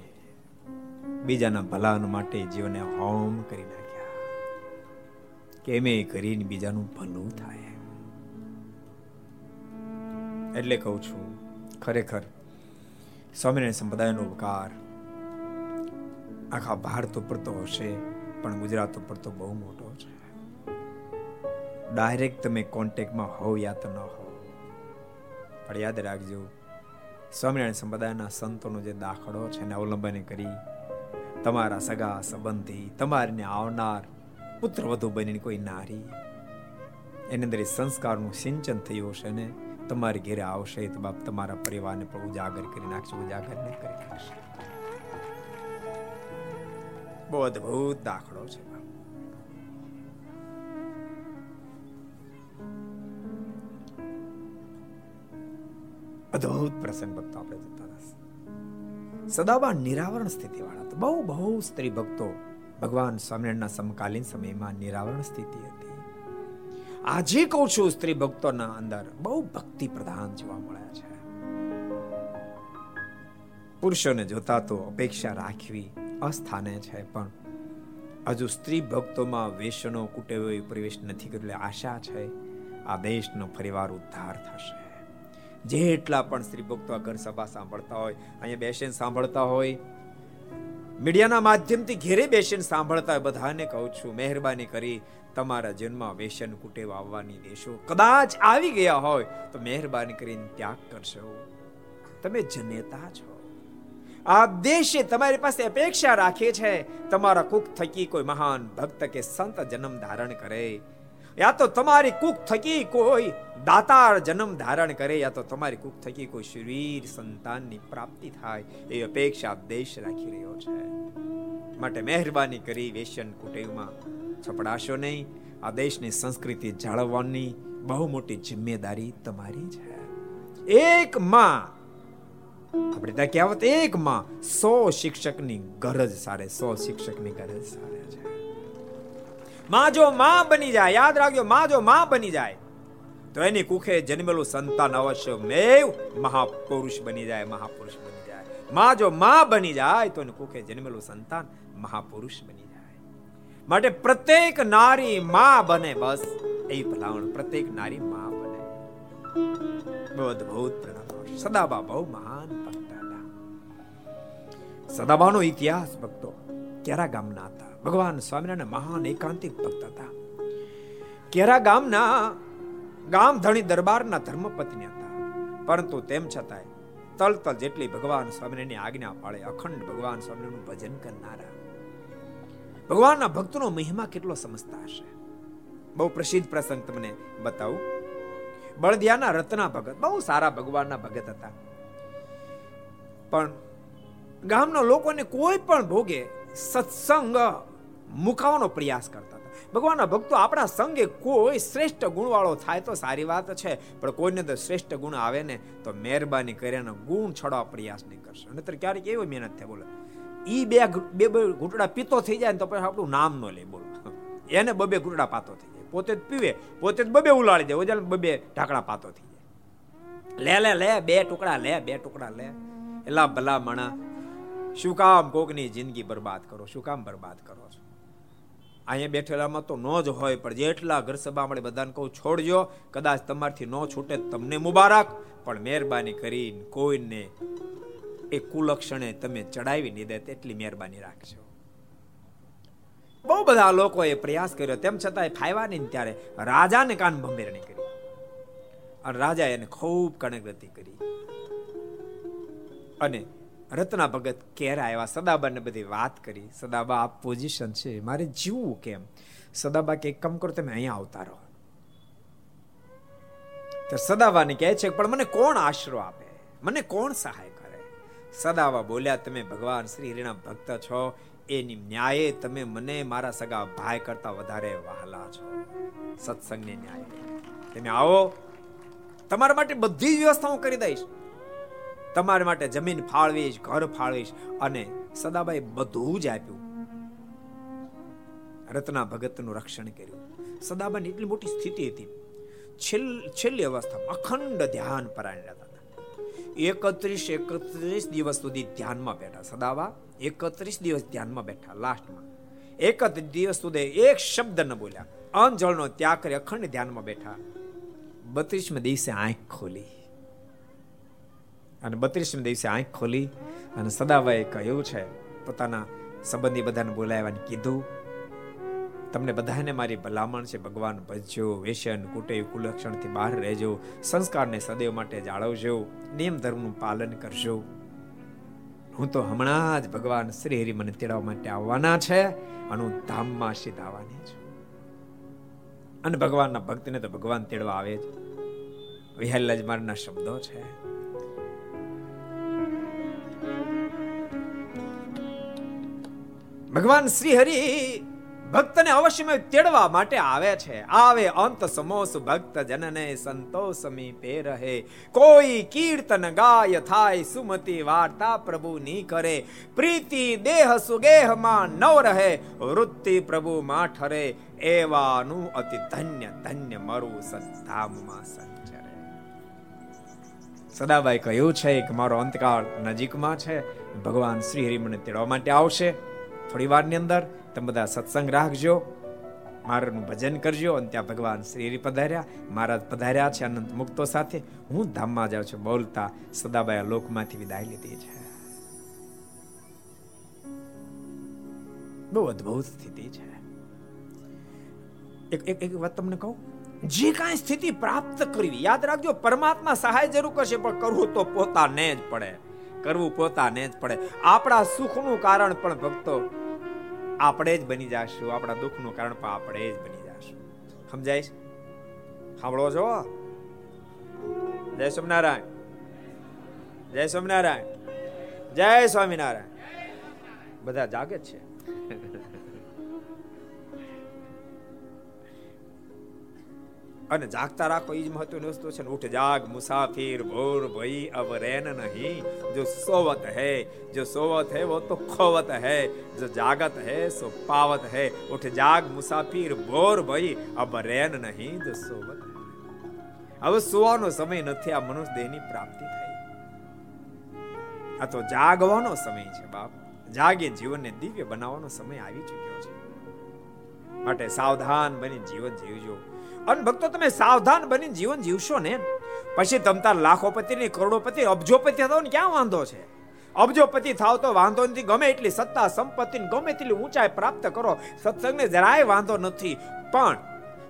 બીજાના ભલા માટે જીવને હોમ કરી નાખ્યા. કેમે કરીને બીજાનું ભલું થાય? એટલે કહું છું, ખરેખર સ્વામિનારાયણ સંપ્રદાયનો ઉપકાર આખા ભારત ઉપર તો હશે, પણ ગુજરાત ઉપર તો બહુ મોટો છે. ડાયરેક્ટ તમે કોન્ટેક્ટમાં હોવ યા તો ન હો પણ યાદ રાખજો સ્વામિનારાયણ સંપ્રદાયના સંતોનો જે દાખલો છે એને અવલંબન કરી તમારા સગા સંબંધી, તમારીને આવનાર પુત્ર વધુ બનીને કોઈ નારી, એની અંદર સંસ્કારનું સિંચન થયું હશે ને તમારી ઘેરે આવશે તો બાપ તમારા પરિવારને પણ ઉજાગર કરી નાખશે, ઉજાગર નહીં કરી નાખશે. બહુ અદભુત દાખલો છે. અદ્ભુત પ્રસંગ ભક્તો આપણે રહેશે સદાબા નિરાવરણ સ્થિતિ વાળા તો બહુ બહુ સ્ત્રી ભક્તો ભગવાન સ્વામિનારાયણના સમકાલીન સમયમાં નિરાવરણ સ્થિતિ હતી. આજે કહું છું સ્ત્રી ભક્તોના અંદર બહુ ભક્તિ પ્રધાન જોવા મળ્યા છે. પુરુષોને જોતા તો અપેક્ષા રાખવી અસ્થાને છે, પણ હજુ સ્ત્રી ભક્તોમાં વેસનો કુટેવો પ્રવેશ નથી કર્યો આશા છે આ દેશનો ફરીવાર ઉદ્ધાર થશે. જેટલા પણ શ્રી ભક્તો ઘર સભા સાંભળતા હોય, અહીંયા બેસીને સાંભળતા હોય, મીડિયાના માધ્યમથી ઘેરે બેસીને સાંભળતા હોય, બધાને કહું છું, મહેરબાની કરી તમારા જન્મમાં વેસન કુટેવ આવવાની દેશો કદાચ આવી ગયા હોય, તો મહેરબાની કરીને ત્યાગ કરશો. તમે જનેતા છો આ દેશે તમારી પાસે અપેક્ષા રાખે છે, તમારા કુક થકી કોઈ મહાન ભક્ત કે સંત જન્મ ધારણ કરે. યા તો તમારી કુક થકી કોઈ દાતાર જન્મ ધારણ કરે, યા તો તમારી કુક થકી કોઈ શરીર સંતાનની પ્રાપ્તિ થાય, એ અપેક્ષા દેશ રાખી રહ્યો છે. માટે મહેરબાની કરી વેશ્યન કુટેવમાં છપડાશો નહીં. આ દેશની સંસ્કૃતિ જાળવવાની બહુ મોટી જિમ્મેદારી તમારી છે એક માં, આપણે ત્યાં કહેવત, એક માં સો શિક્ષકની ગરજ સારે, સો શિક્ષકની ગરજ સારે છે. માં જો માં બની જાય, યાદ રાખજો, માં જો માં બની જાય, તો એની કુખે જન્મેલું સંતાન અવશ્ય મેવ મહાપુરુષ બની જાય, મહાપુરુષ બની જાય. માં જો માં બની જાય, તો એની કુખે જન્મેલું સંતાન મહાપુરુષ બની જાય. માટે પ્રત્યેક નારી માં બને બસ એ ભલાવણ પ્રત્યેક નારી માં બને. બહુ અદભુત પ્રણામ. સદાબા બહુ મહાન ભક્ત હતા. સદાબાનો ઇતિહાસ ભક્તો, ક્યારા ગામના હતા? ભગવાન સ્વામિનારાયણ મહાન એકાંતિક ભક્ત હતા. કેરા ગામના, ગામ ધણી દરબારના ધર્મપત્ની હતા. પરંતુ તેમ છતાંય તલ તલ જેટલી ભગવાન સ્વામિનારાયણની આજ્ઞા પાળે અખંડ ભગવાન સ્વામિનારાયણનું ભજન કરનારા. ભગવાનના ભક્તનો મહિમા કેટલો સમજતા હશે? બહુ પ્રસિદ્ધ પ્રસંગ તમને બતાવું. બળદિયાના રત્ના ભગત, બહુ સારા ભગવાનના ભગત હતા. પણ ગામના લોકોને કોઈ પણ ભોગે સત્સંગ મુકાવાનો પ્રયાસ કરતા હતા. ભગવાનના ભક્તો આપણા સંગે કોઈ શ્રેષ્ઠ ગુણવાળો થાય તો સારી વાત છે, પણ કોઈને તો શ્રેષ્ઠ ગુણ આવે ને તો મહેરબાની કરીને ગુણ છોડવા પ્રયાસ નહીં કરશે. નહીતર ક્યારેક એવી મહેનત થાય, બોલે. ઈ બે બે બે ઘૂંટડા પીતો થઈ જાય ને તો પછી આપણું નામ ન લે, બોલો. એને બબે ઘૂંટડા પાતો થઈ જાય. પોતે જ પીવે, પોતે જ બબે ઉલાડી દે, ઓજાને બબે ઢાકડા પાતો થઈ જાય. લે લે લે, બે ટુકડા લે, બે ટુકડા લે. એલા ભલા મણા, શું કામ કોકની જિંદગી બરબાદ કરો, શું કામ બરબાદ કરો છો? અહીંયા બેઠેલામાં તો ન જ હોય, પણ જેટલા ઘર સભા મળે બધાને કહું, છોડજો. કદાચ તમારથી ન છૂટે તમને મુબારક. પણ મહેરબાની કરીને કોઈને એ કુલક્ષણે તમે ચડાવી નહીં દે તેટલી મહેરબાની રાખજો. બહુ બધા લોકોએ પ્રયાસ કર્યો, તેમ છતાં ફાયવા નહીં ત્યારે રાજાને કાન ભંભેરણી કરી. અને રાજા એને ખૂબ કણગતિ કરી. અને રત્ના ભગત કેરા આવ્યા સદાબાને બધી વાત કરી. સદાબા આ પોઝિશન છે. મારે જીવવું કેમ? સદાબા કે કમ કરો, તમે અહીંયા આવતા રહો. તો સદાબાને કહે છે, પણ મને કોણ આશરો આપે? મને કોણ સહાય કરે? સદાબા બોલ્યા, તમે ભગવાન શ્રી હરિના ભક્ત છો. એની ન્યાયે તમે મને, મારા સગા ભાઈ કરતા વધારે વહાલા છો. સત્સંગની ન્યાય તમે આવો. તમારા માટે બધી વ્યવસ્થા હું કરી દઈશ. તમારા માટે જમીન ફાળવીશ, ઘર ફાળવીશ અને સદાબાઈ બધું જ આપ્યું. રત્ના ભગતનું રક્ષણ કર્યું. સદાબાની એટલી મોટી સ્થિતિ હતી. છેલ્લી અવસ્થામાં અખંડ ધ્યાન પરાયણ હતા. એકત્રીસ એકત્રીસ દિવસ સુધી ધ્યાનમાં બેઠા સદાવા એકત્રીસ દિવસ ધ્યાનમાં બેઠા લાસ્ટમાં. એકત્રીસ દિવસ સુધી એક શબ્દ ન બોલ્યા. અંજળનો ત્યાગ કરી અખંડ ધ્યાનમાં બેઠા. બત્રીસમાં દિવસે આંખ ખોલી. અને બત્રીસમી દિવસે આંખ ખોલી અને સદાભાઈ કહ્યું છે, પોતાના સંબંધી બધાને બોલાવ્યા કીધું. તમને બધાને મારી ભલામણ છે, ભગવાન ભજજો વેસન કુટેવ, કુલક્ષણથી બહાર રહેજો, સંસ્કારને સદૈવ માટે જાળવજો, નિયમ ધર્મનું પાલન કરજો. હું તો હમણાં જ ભગવાન શ્રી હરિ મને તેડવા માટે આવવાના છે અને હું ધામમાં સીધ આવવાની છું. અને ભગવાનના ભક્તને તો ભગવાન તેડવા આવે જ. વિહલ્લાજ મારના શબ્દો છે. ભગવાન શ્રી હરિ ભક્તને અવશ્ય તેડવા માટે આવે છે. આવે અંત સમોસ ભક્ત જનને સંતોષ સમીપે રહે. કોઈ કીર્તન ગાય થાય સુમતિ વાર્તા પ્રભુ ની કરે પ્રીતિ દેહ સુગેહમાં નવ રહે, વૃત્તિ પ્રભુ માં ઠરે એવાનું અતિ ધન્ય ધન્ય મરું સંધામમાં સંચરે. સદાભાઈ કહ્યું છે કે મારો અંતકાળ નજીકમાં છે. ભગવાન શ્રી હરિ મને તેડવા માટે આવશે. થોડી વારની અંદર તમે બધા સત્સંગ રાખજો, મારાનું ભજન કરજો અને ત્યાં ભગવાન શ્રી પધાર્યા, મહારાજ પધાર્યા છે અનંત મુક્તો સાથે. હું ધામમાં જાઉં છું, બોલતા સદાબાઈ લોકમાંથી વિદાય લીધી છે. બહુ અદ્ભુત સ્થિતિ છે. એક એક એક વાત તમને કહું? જે કાંઈ સ્થિતિ પ્રાપ્ત કરવી, યાદ રાખજો, પરમાત્મા સહાય જરૂર કરશે, પણ કરવું તો પોતાને જ પડે. કરવું પોતાને જ પડે. આપણા સુખનું કારણ પણ ભક્તો આપણે જ બની જશું. આપણા દુઃખનું કારણ પણ આપણે જ બની જશું. સમજાય સાંભળો છો? જય સ્વામિનારાયણ. જય સ્વામિનારાયણ. જય સ્વામિનારાયણ. બધા જાગે છે。અને જાગતા રાખો એ જ મહત્વની વસ્તુ છે ને, ઉઠ, જાગ, મુસાફિર, ભોર, ભઈ અબ રેન નહીં. જો સોવત હૈ, જો સોવત હૈ, વો તો ખોવત હૈ. જો જાગત હૈ, સો પાવત હૈ. ઉઠ, જાગ, મુસાફિર, ભોર, ભઈ અબ રેન નહીં, જો સોવત હવે સુવાનો સમય નથી, આ મનુષ્ય દેહની પ્રાપ્તિ થઈ. આ તો જાગવાનો સમય છે, બાપ. જાગે જીવનને દિવ્ય બનાવવાનો સમય આવી ચૂક્યો છે. માટે સાવધાન બની જીવન જીવજો. અને ભક્તો, તમે સાવધાન બની જીવન જીવશો ને પછી તમતા લાખોપતિ ને કરોડોપતિ, અબજોપતિ થાવ ને ક્યાં વાંધો છે? અબજોપતિ થાવ તો વાંધો નથી, ગમે એટલી સત્તા સંપત્તિ ગમે તેટલી ઊંચાઈ પ્રાપ્ત કરો, સત્સંગને જરાય વાંધો નથી. પણ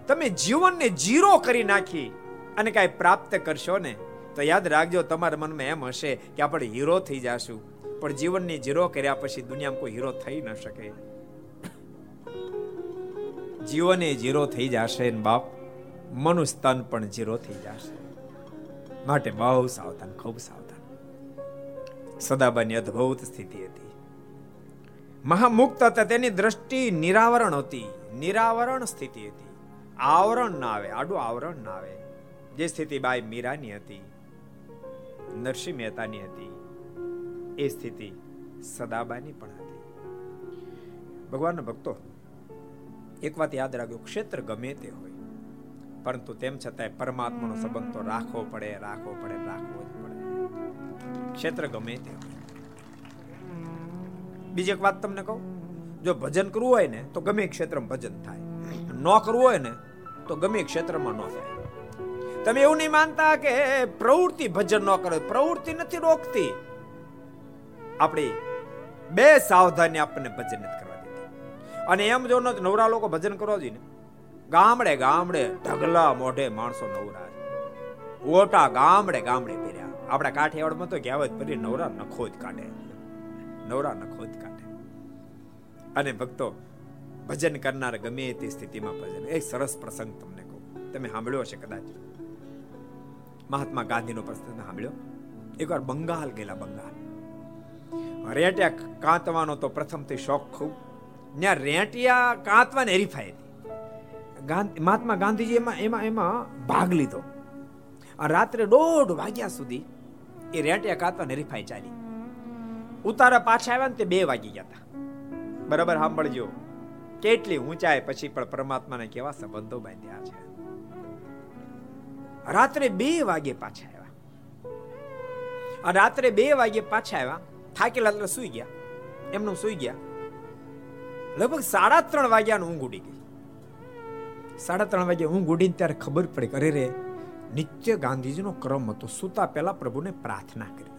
તમે જીવનને જીરો કરી નાખી અને કાંઈ પ્રાપ્ત કરશો ને, તો યાદ રાખજો તમારા મનમાં એમ હશે કે આપણે હીરો થઈ જાશું. પણ જીવનને જીરો કર્યા પછી દુનિયામાં કોઈ હીરો થઈ ન શકે. જીવને જીરો થઈ જશે ને બાપ? મનુષ્ય તન પણ જીરો થઈ જશે. માટે બહુ સાવધાન, ખૂબ સાવધાન. સદાબાની અદ્ભુત સ્થિતિ હતી. મહામુક્ત હતા તેની દ્રષ્ટિ નિરાવરણ હતી. નિરાવરણ સ્થિતિ હતી. આવરણ ના આવે, આડું આવરણ ના આવે. જે સ્થિતિ બાઈ મીરાની હતી, નરસિંહ મહેતાની હતી, એ સ્થિતિ સદાબાની પણ હતી. ભગવાનના ભક્તો, એક વાત યાદ રાખજો, ક્ષેત્ર ગમે તે હોય. પરંતુ તેમ છતાંય પરમાત્માનો સંબંધ તો રાખવો પડે રાખવો પડે, રાખવો જ પડે. ક્ષેત્ર ગમે તે બીજી એક વાત તમને કહું? જો ભજન કરવું હોય ને, તો ગમે ક્ષેત્રમાં ભજન થાય. ન કરવું હોય ને, તો ગમે ક્ષેત્રમાં ન થાય. તમે એવું નહીં માનતા કે પ્રવૃત્તિ ભજન ન કરે, પ્રવૃત્તિ નથી રોકતી. આપણી બે સાવધાની આપણને ભજન નથી કરવા દેતી. અને એમ જો નવરા લોકો ભજન કરવા જોઈએ ગામડે ગામડે ઢગલા મોઢે માણસો નવરા ઓટા ગામડે ગામડે પહેર્યા. આપણા કાઠિયાવાડમાં તો કહેવત પરી નવરા નખો જ કાઢે. નવરા નખો જ કાઢે. અને ભક્તો, ભજન કરનાર ગમે તે સ્થિતિમાં ભજન. એક સરસ પ્રસંગ તમને કહું. તમે સાંભળ્યો હશે કદાચ. મહાત્મા ગાંધીનો પ્રસંગ સાંભળ્યો? એકવાર બંગાળ ગયેલા બંગાળ. રેટિયા કાંતવાનો તો પ્રથમથી શોખ ખૂબ. ત્યાં રેટિયા કાંતવાની હરીફાઈ હતી. મહાત્મા ગાંધીજી એમાં એમાં એમાં ભાગ લીધો. રાત્રે દોઢ વાગ્યા સુધી એ રેટિયા કાતવા હરીફાઈ ચાલી. ઉતારા પાછા આવ્યા ને તે બે વાગી ગયા હતા બરાબર સાંભળજો. કેટલી ઊંચાઈ પછી પણ પરમાત્માને કેવા સંબંધો બાંધ્યા છે. રાત્રે બે વાગે પાછા આવ્યા. રાત્રે બે વાગે પાછા આવ્યા. થાકેલા એટલે સુઈ ગયા. એમનું સુઈ ગયા. લગભગ સાડા ત્રણ વાગ્યાનું ઊંઘ ઉડી ગઈ. સાડા ત્રણ વાગે હું ઉડીને ત્યારે ખબર પડી કરી રે, નિત્ય ગાંધીજીનો ક્રમ હતો. સુતા પહેલા પ્રભુને પ્રાર્થના કરી.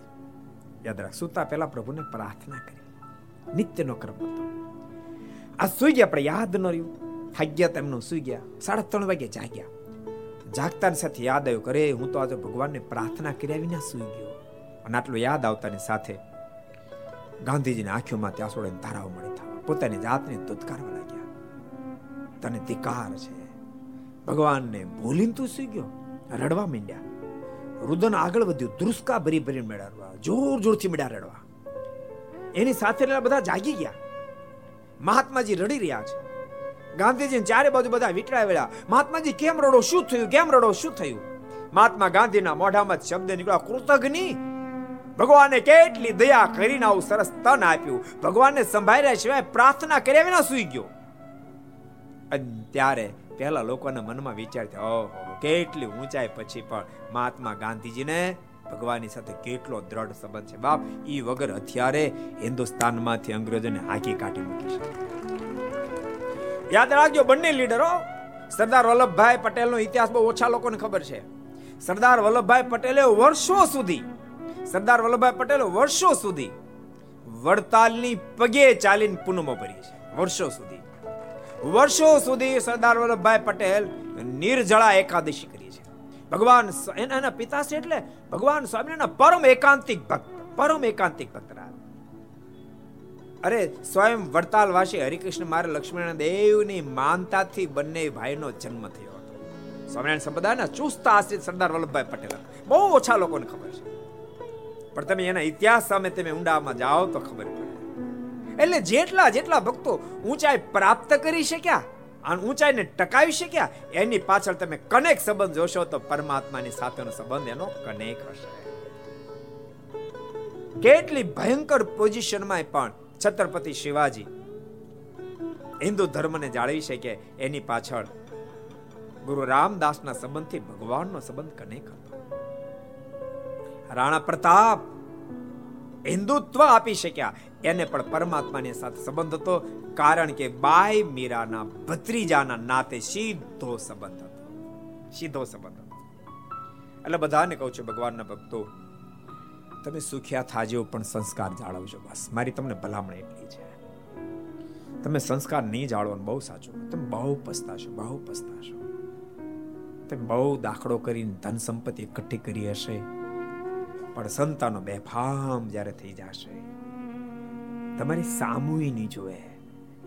યાદ રાખ, સુતા પહેલા પ્રભુને પ્રાર્થના કરી. નિત્યનો ક્રમ હતો. આ સુઈ ગયા આપણે યાદ ન રહ્યું. થાગ્યા તેમનું સુઈ ગયા. સાડા ત્રણ વાગે જાગ્યા. જાગતાની સાથે યાદ આવ્યું કરે હું તો આજે ભગવાનને પ્રાર્થના કર્યા વિના સુઈ ગયો. અને આટલું યાદ આવતાની સાથે ગાંધીજીની આંખોમાં ત્યાં સોડે ધારાઓ મળી થવા. પોતાની જાતને તુતકારવા લાગ્યા. તને ધિકાર છે. ભગવાનને ભૂલીને તું સુઈ ગયો. રડવા માંડ્યા. રુદન આગળ વધ્યું, ધ્રુસકા ભરી ભરી મેળવવા જોર જોરથી મેળા રડવા. એની સાથે બધા જાગી ગયા. મહાત્માજી રડી રહ્યા છે. ગાંધીજી ચારે બાજુ બધા વિટળાવેલા મહાત્માજી, કેમ રડો? શું થયું? કેમ રડો? શું થયું? મહાત્મા ગાંધીના મોઢામાં શબ્દ નીકળ્યા, કૃતજ્ઞ. ભગવાને કેટલી દયા કરીને આવું સરસ તન આપ્યું. ભગવાનને સંભાળ્યા સિવાય પ્રાર્થના કર્યા વિના સુઈ ગયો. ત્યારે પહેલા લોકોના મનમાં વિચાર થયો કેટલી ઊંચાઈ પછી પણ મહાત્મા ગાંધીજીને ભગવાનની સાથે કેટલો દ્રઢ સંબંધ છે. બાપ, ઈ વગર હથિયારે હિન્દુસ્તાનમાંથી અંગ્રેજોને હાકી કાઢી મૂકી છે. યાદ રાખજો બંને લીડરો, સરદાર વલ્લભભાઈ પટેલનો ઇતિહાસ બહુ ઓછા લોકોને ખબર છે. સરદાર વલ્લભભાઈ પટેલે વર્ષો સુધી, સરદાર વલ્લભભાઈ પટેલે વર્ષો સુધી વડતાલની પગે ચાલીને પૂનમો ભરી છે. વર્ષો સુધી. વર્ષો સુધી સરદાર વલ્લભભાઈ પટેલ નિર્જળા એકાદશી કરી છે. ભગવાન એના પિતા છે એટલે ભગવાન સ્વામિનારાયણ પરમ એકાંતિક ભક્ત, પરમ એકાંતિક ભક્ત અરે સ્વયં વડતાલવાસી હરિકૃષ્ણ મારે લક્ષ્મણ દેવની માનતાથી બંને ભાઈનો જન્મ થયો હતો. સ્વામિનારાયણ સંપ્રદાયના ચુસ્ત આશ્રિત સરદાર વલ્લભભાઈ પટેલ. બહુ ઓછા લોકોને ખબર છે. પણ તમે એના ઇતિહાસ સામે તમે ઊંડામાં જાઓ તો ખબર પડે. એટલે જેટલા જેટલા ભક્તો ઊંચાઈ પ્રાપ્ત કરી શક્યા અને ઊંચાઈને ટકાવી શક્યા, એની પાછળ તમે કનેક સંબંધ જોશો તો પરમાત્માની સાથેનો સંબંધ એનો કનેક હશે. કેટલી ભયંકર પોઝિશનમાં પણ છત્રપતિ શિવાજી હિન્દુ ધર્મને જાળવી શકે, એની પાછળ ગુરુ રામદાસના સંબંધથી ભગવાનનો સંબંધ કનેક હતો. રાણા પ્રતાપ હિન્દુત્વ આપી શક્યા. એને પણ પરમાત્માની સાથે સંબંધ હતો, કારણ કે બાય મીરાના ભત્રીજાના નાતે સીધો સંબંધ હતો. સીધો સંબંધ હતો. એટલે બધાને કહું છું, ભગવાનના ભક્તો, તમે સુખ્યા થાજો, પણ સંસ્કાર જાળવજો બસ. મારી તમને ભલામણ એટલી છે. તમે સંસ્કાર નહીં જાળવવાનું, બહુ સાચું. તમે બહુ પસ્તાશો બહુ પસ્તાશો. તમે બહુ દાખલો કરીને ધન સંપત્તિ એકઠી કરી હશે. પણ સંતાનો બેફામ જ્યારે થઈ જશે. તમારી સામૂહી નહીં જોવે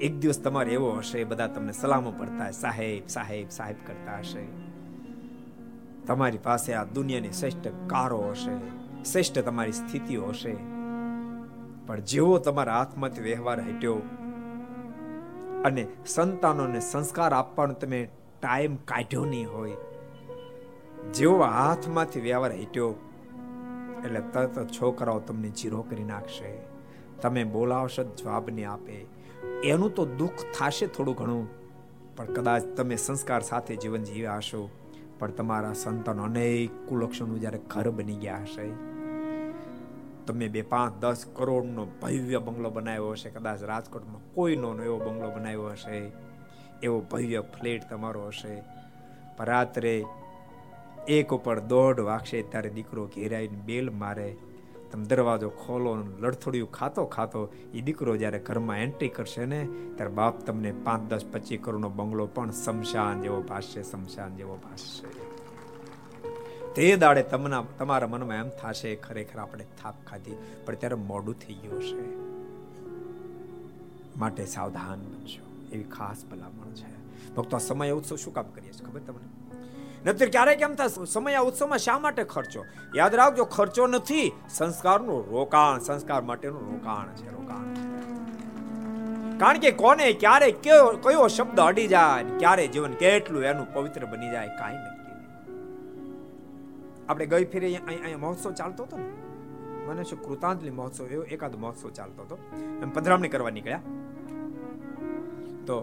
એક દિવસ તમારે એવો હશે, બધા તમને સલામો પડતા સાહેબ સાહેબ સાહેબ કરતા હશે. તમારી પાસે આ દુનિયાની શ્રેષ્ઠ કારો હશે, શ્રેષ્ઠ તમારી સ્થિતિઓ હશે. પણ જેવો તમારા હાથમાંથી વ્યવહાર હટ્યો અને સંતાનોને સંસ્કાર આપવાનો તમે ટાઈમ કાઢ્યો નહીં હોય, જેવો હાથમાંથી વ્યવહાર હટ્યો એટલે તરત છોકરાઓ તમને ચીરો કરી નાખશે. તમે બોલાવશો જવાબ નહીં આપે. એનું તો દુઃખ થશે થોડું ઘણું, પણ કદાચ તમે સંસ્કાર સાથે જીવન જીવ્યા હશો, પણ તમારા સંતાન અનેક કુલક્ષણો જ્યારે ઘર બની ગયા હશે. તમે બે પાંચ દસ કરોડનો ભવ્ય બંગલો બનાવ્યો હશે, કદાચ રાજકોટમાં કોઈનો એવો બંગલો બનાવ્યો હશે, એવો ભવ્ય ફ્લેટ તમારો હશે. રાત્રે એક ઉપર દોઢ વાગશે ત્યારે દીકરો ઘેરાઈને બેલ મારે. તમે દરવાજો ખોલો લડથોડિયું ખાતો ખાતો એ દીકરો જ્યારે ઘરમાં એન્ટ્રી કરશે ને, ત્યારે બાપ તમને પાંચ, દસ, પચીસ કરોડનો બંગલો પણ શમશાન જેવો ભાસશે, શમશાન જેવો ભાસશે. તે દાડે તમને, તમારા મનમાં એમ થશે, ખરેખર આપણે થાપ ખાધી, પણ ત્યારે મોડું થઈ ગયું છે માટે સાવધાન બનશો, એવી ખાસ ભલામણ છે. ભક્તો સમય ઉત્સવ શું કામ કરીએ છીએ? ખબર તમને? નતર ક્યારેક એમ થાય, સમય આ ઉત્સવમાં શા માટે ખર્ચો? યાદ રાખજો, ખર્ચો નથી, સંસ્કારનું રોકાણ, સંસ્કાર માટેનું રોકાણ છે, રોકાણ. કારણ કે કોને, ક્યારે, કયો કયો શબ્દ અડી જાય, ક્યારે જીવન કેટલું એનું પવિત્ર બની જાય, કાંઈ નક્કી આપણે ગઈ ફેરે અહીંયા મહોત્સવ ચાલતો હતો ને? મને શું કૃતાંજલિ મહોત્સવ, એવો એકાદ મહોત્સવ ચાલતો હતો? એમ પધરામણી કરવા નીકળ્યા. તો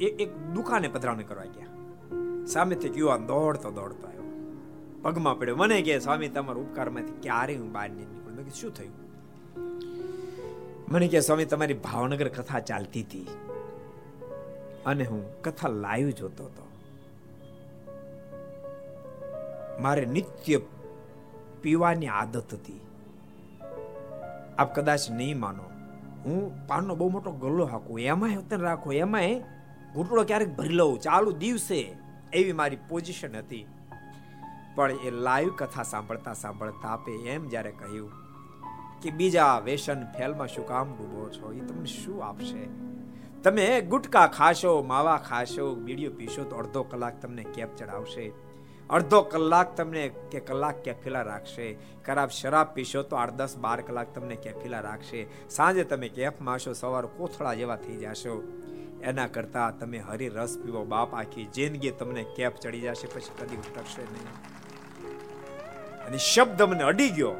એક દુકાને પધરામણી કરવા ગયા. સામેથી યુવાન દોડતો દોડતો આવ્યો. પગમાં પડ્યો. મને કે, સ્વામી, તમારા ઉપકારમાંથી ક્યારે હું બહાર નીકળ્યો નીકળું. મેં શું થયું? મને કે, સ્વામી, તમારી ભાવનગર કથા ચાલતી હતી અને હું કથા લાઈવ જોતો હતો. મારે નિત્ય પીવાની આદત હતી. આપ કદાચ નહીં માનો. હું પાનનો બહુ મોટો ગલ્લો હાકું. એમાં રાખું. એમાં ઘૂંટડો ક્યારેક ભરી લઉં. ચાલુ દિવસે એવી મારી પોઝિશન હતી. પણ એ લાઈવ કથા સાંભળતા સાંભળતા આપે એમ જ્યારે કહ્યું કે બીજા વેસન ફેલમાં શું કામ ડૂબો છો? એ તમને શું આપશે? તમે ગુટકા ખાશો, માવા ખાશો, બીડીઓ પીશો તો અડધો કલાક તમને કેપ ચડાવશે. અડધો કલાક તમને કે કલાક કેફીલા રાખશે. ખરાબ શરાબ પીશો તો આઠ, દસ, બાર કલાક તમને કેફીલા રાખશે. સાંજે તમે કેફ માશો સવાર કોથળા જેવા થઈ જશો. એના કરતા તમે હરી રસ પીવો, બાપ આખી જિંદગી તમને કેપ ચડી જશે, પછી કદી ઉતરશે નહીં. અને શબ્દ મને અડી ગયો.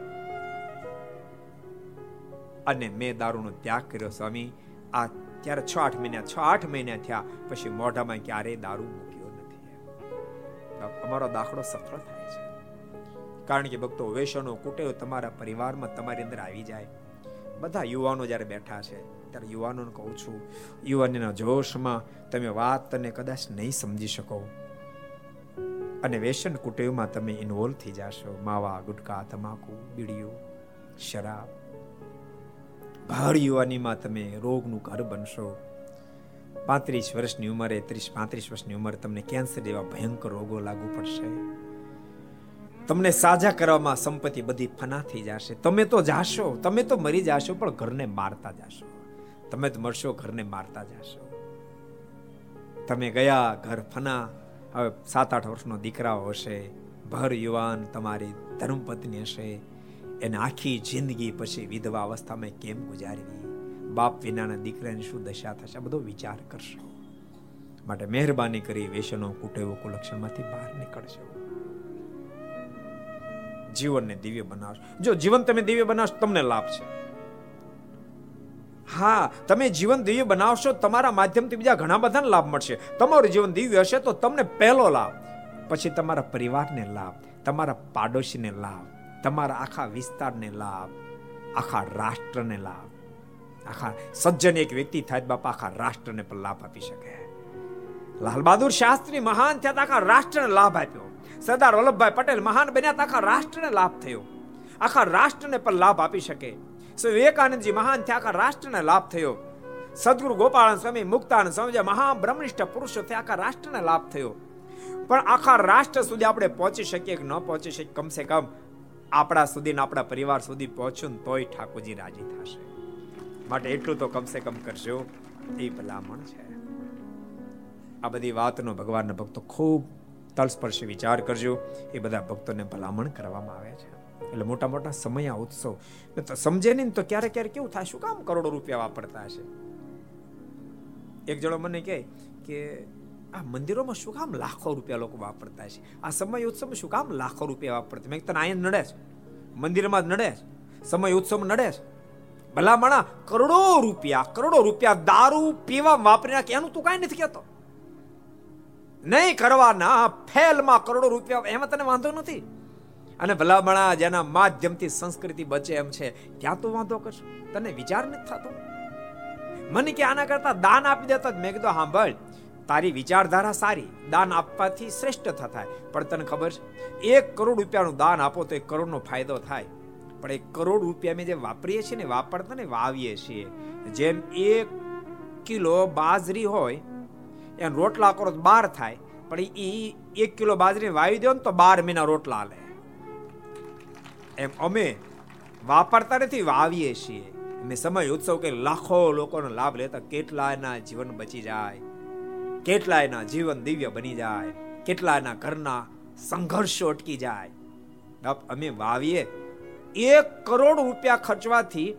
અને મેં દારૂનો ત્યાગ કર્યો, સ્વામી. આ ત્યારે છ આઠ મહિના, છ આઠ મહિના થયા, પછી મોઢામાં ક્યારેય દારૂ મૂક્યો નથી. અમારો દાખલો સફળ થાય છે. કારણ કે ભક્તો વેસનો કુટેવ તમારા પરિવારમાં તમારી અંદર આવી જાય. બધા યુવાનો જ્યારે બેઠા છે ત્યારે યુવાનોને કહું છું, યુવાનીના જોશમાં તમે વાત તને કદાચ નહીં સમજી શકો. અને વેસન કુટેવમાં તમે ઇન્વોલ્વ થઈ જશો. માવા, ગુટકા, તમાકુ, બીડીઓ, શરાબ. ભાર યુવાનીમાં તમે રોગનું ઘર બનશો. પાંત્રીસ વર્ષની ઉંમરે, ત્રીસ, પાંત્રીસ વર્ષની ઉંમરે તમને કેન્સર જેવા ભયંકર રોગો લાગુ પડશે. તમને સાજા કરવામાં સંપત્તિ બધી ફના થઈ જશે. તમે તો જાશો, તમે તો મરી જાશો, પણ ઘરને મારતા જાશો. તમે જ મરશો ઘરને મારતા જશો. તમે ગયા, ઘર ફના, હવે સાત આઠ વર્ષનો દીકરા હશે, ભર યુવાન તમારી ધર્મપત્ની હશે, એને આખી જિંદગી પછી વિધવા અવસ્થામાં કેમ ગુજારવી? બાપ વિનાના દીકરાની શું દશા થશે? બધો વિચાર કરશો. માટે મહેરબાની કરી વેસનો કુટેવો કુલક્ષણમાંથી બહાર નીકળશો જીવનને દિવ્ય બનાવશો. જો જીવન તમે દિવ્ય બનાવશો, તમને લાભ છે. હા, તમે જીવન દિવ્ય બનાવશો, તમારા માધ્યમથી બીજા ઘણા બધાને લાભ મળશે. તમારું જીવન દિવ્ય હશે તો તમને પહેલો લાભ. પછી તમારા પરિવારને લાભ, તમારા પાડોશીને લાભ, તમારા આખા વિસ્તારને લાભ, આખા રાષ્ટ્રને લાભ. આખા સજ્જન એક વ્યક્તિ થાય બાપા આખા રાષ્ટ્રને પણ લાભ આપી શકે. લાલ બહાદુર શાસ્ત્રી મહાન થયા આખા રાષ્ટ્રને લાભ આપ્યો. સરદાર વલ્લભભાઈ પટેલ મહાન બન્યા આખા રાષ્ટ્રને લાભ થયો. આખા રાષ્ટ્રને પણ લાભ આપી શકે. વિવેકાનંદજી મહાન થયા આખા રાષ્ટ્રને લાભ થયો. સદગુરુ ગોપાલ સ્વામી મુક્તાન સ્વામી મહાબ્રહ્મનિષ્ઠ પુરુષો થયા આખા રાષ્ટ્રને લાભ થયો. પણ આખા રાષ્ટ્ર સુધી આપણે પહોંચી શકીએ કે ન પહોંચી શકીએ? કમસે કમ આપણા સુધી આપણા પરિવાર સુધી પહોંચ્યું તોય ઠાકોરજી રાજી થશે. માટે એટલું તો કમસે કમ કરજો. એ ભલામણ છે. આ બધી વાતનો ભગવાનના ભક્તો ખૂબ તલસ્પર્શી વિચાર કરજો. એ બધા ભક્તોને ભલામણ કરવામાં આવે છે. એટલે મોટા મોટા સમય ઉત્સવ. સમજે નહીં તો ક્યારેક ક્યારેક કેવું થાય, શું કામ કરોડો રૂપિયા વાપરતા હશે? એક જણો મને કહે કે, આ મંદિરોમાં શું કામ લાખો રૂપિયા લોકો વાપરતા છે આ સમય ઉત્સવમાં શું કામ લાખો રૂપિયા વાપરતા? મેં તને અહીંયા નડે છે. મંદિરમાં જ નડે છે. સમય ઉત્સવ નડે છે. ભલામણા, કરોડો રૂપિયા કરોડો રૂપિયા દારૂ પીવા વાપરી નાખે, એનું તું કાંઈ નથી કહેતો. નહીં કરવાના, ફેલમાં કરોડો રૂપિયા, એમાં તને વાંધો નથી. અને ભલામણા જેના માધ્યમથી સંસ્કૃતિ બચે એમ છે. ત્યાં તો વાંધો કરશો? તને વિચાર નથી થતો? મને કે આના કરતા દાન આપી દેતા મેં કીધું સાંભળ તારી વિચારધારા સારી. દાન આપવાથી શ્રેષ્ઠ થાય પણ તને ખબર છે, એક કરોડ રૂપિયાનું દાન આપો તો એક કરોડનો ફાયદો થાય. પણ એક કરોડ રૂપિયા અમે જે વાપરીએ છીએ ને, વાપરતા ને, વાવીએ છીએ. જેમ એક કિલો બાજરી હોય એમ રોટલા કરો તો બાર થાય. પણ એ એક કિલો બાજરી વાવી દો ને તો બાર મહિના રોટલા લે એમ અમે વાપરતા નથી, વાવીએ છીએ. મેં સમય ઉત્સવ કે લાખો લોકોનો લાભ લેતા કેટલાયના જીવન બચી જાય, કેટલાયના જીવન દિવ્ય બની જાય, કેટલાયના ઘરના સંઘર્ષો અટકી જાય. અમે વાવીએ. એક કરોડ રૂપિયા ખર્ચવાથી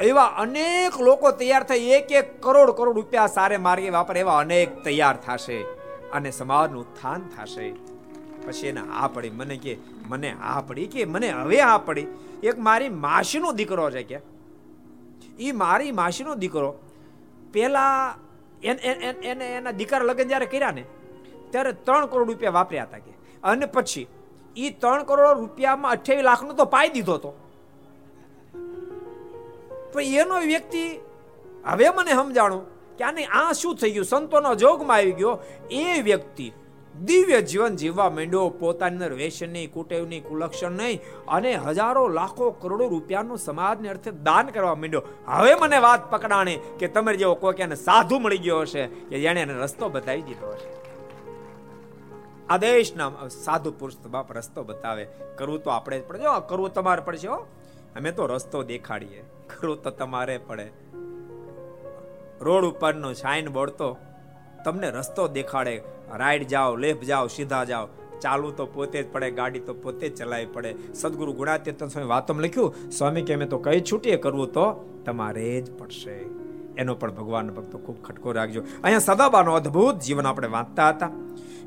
એવા અનેક લોકો તૈયાર થઈ એક એક કરોડ કરોડ રૂપિયા સારે માર્ગે વાપરે એવા અનેક તૈયાર થશે અને સમાજનું ઉત્થાન થશે. પછી એને આ પડી, મને કે, મને આ પડી, કે મને હવે આ પડી. એક મારી માસીનો દીકરો છે કે એ મારી માસીનો દીકરો પહેલા એને, એના દીકરા લગ્ન જ્યારે કર્યા ને, ત્યારે ત્રણ કરોડ રૂપિયા વાપર્યા હતા કે. અને પછી એ ત્રણ કરોડ રૂપિયામાં અઠ્યાવીસ લાખનો તો પાઈ દીધો હતો પણ એનો વ્યક્તિ હવે મને સમજાણું કે આને આ શું થઈ ગયું? સંતોનો જોગમાં આવી ગયો. એ વ્યક્તિ દિવ્ય જીવન જીવવા માંડ્યો. પોતાની અંદર વેસનની કુટેવની કુલક્ષણ નહીં, અને હજારો, લાખો, કરોડો રૂપિયાનું સમાજને અર્થે દાન કરવા માંડ્યો. હવે મને વાત પકડાણે કે તમે જેવો કોઈ એને સાધુ મળી ગયો હશે કે જેણે એને રસ્તો બતાવી દીધો હશે. આ દેશના સાધુ પુરુષ બાપ રસ્તો બતાવે. કરવું તો આપણે જ પડે. કરવું તમારે પડશે, હો. અમે તો રસ્તો દેખાડીએ. કરવું તો તમારે પડે. રોડ ઉપરનો સાઇન બોર્ડ તો તમને રસ્તો દેખાડે. રાઈડ જાઓ લેફ્ટ જાઓ, સીધા જાઓ. ચાલવું તો પોતે જ પડે, ગાડી તો પોતે જ ચલાવી પડે. સદગુરુ ગુણાતીર્થ સ્વામી વાતમાં લખ્યું, સ્વામી કે અમે તો કઈ છૂટીએ કરવું તો તમારે જ પડશે. એનો પણ ભગવાન ભક્તો ખૂબ ખટકો રાખજો. અહીંયા સદાબાનો અદ્ભુત જીવન આપણે વાંચતા હતા.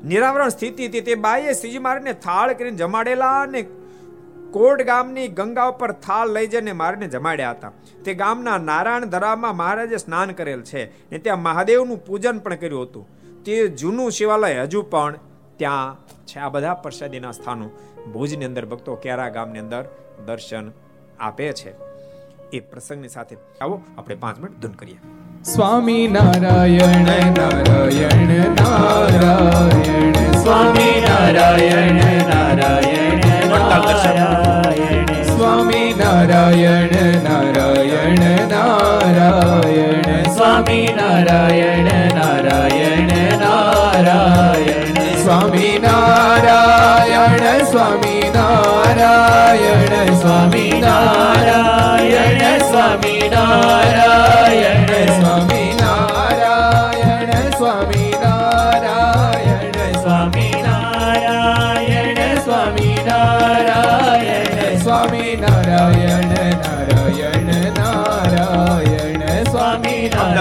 નિરાવરણ સ્થિતિ હતી તે બાઈએ શ્રીજી મારીને થાળ કરીને જમાડેલા અને કોટ ગામની ગંગા ઉપર થાળ લઈ જઈને મારીને જમાડ્યા હતા. તે ગામના નારાયણ ધરામાં મહારાજે સ્નાન કરેલ છે ને ત્યાં મહાદેવનું પૂજન પણ કર્યું હતું. તે જૂનું શિવાલય હજુ પણ ત્યાં છે. આ બધા પ્રસાદીના સ્થાનો ભુજની અંદર ભક્તો કેરા ગામની અંદર દર્શન આપે છે. એ પ્રસંગની સાથે આવો આપણે પાંચ મિનિટ ધૂન કરીએ. સ્વામી નારાયણ નારાયણ નારાયણ, સ્વામી નારાયણ નારાયણ. નારાયણ સ્વામી નારાયણ નારાયણ નારાયણ. સ્વામી નારાયણ નારાયણ નારાયણ. સ્વામી નારાયણ સ્વામી નારાયણ. સ્વામી નારાયણ સ્વામી નારાયણ.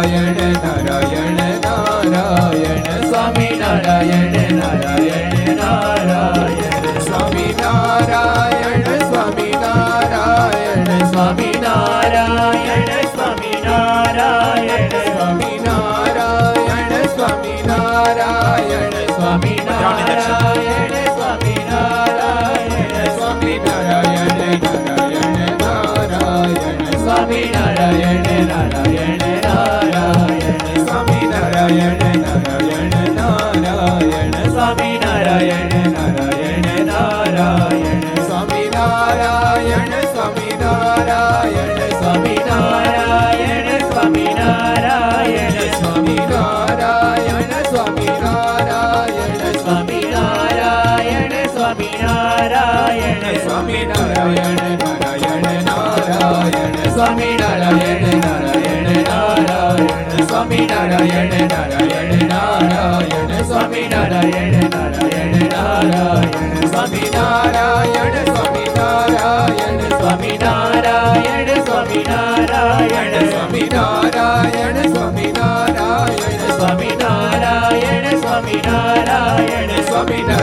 નારાયણ નારાયણ.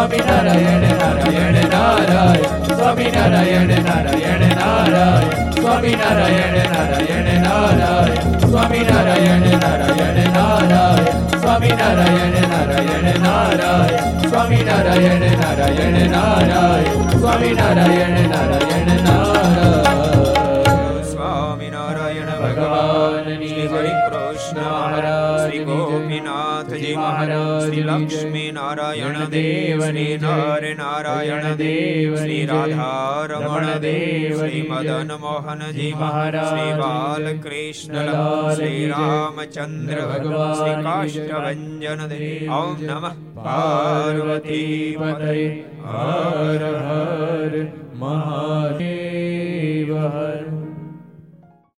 સ્વામી નારાયણ નારાયણ નારાયણ. સ્વામી નારાયણ નારાયણ નારાયણ. સ્વામી નારાયણ નારાયણ નારાયણ. સ્વામી નારાયણ નારાયણ નારાયણ. સ્વામી નારાયણ નારાયણ નારાયણ. સ્વામી નારાયણ નારાયણ નારાયણ. સ્વામી નારાયણ નારાયણ નારાયણ. સ્વામિનારાયણ ભગવાનની શ્રી હરિ કૃષ્ણ મહારાજ શ્રી મહારાજ શ્રી. લક્ષ્મી નારાયણ દેવ શ્રી. નર નારાયણ દેવ શ્રી. રાધા રમણ દેવ શ્રી મદન મોહનજી મહારાજ શ્રી બાલકૃષ્ણ શ્રી રામચંદ્ર ભગવાન શ્રી કાષ્ટભન દેવ ઓમ નમઃ પાર્વતી પાર્વતી પતય હર હર મહાદેવ હર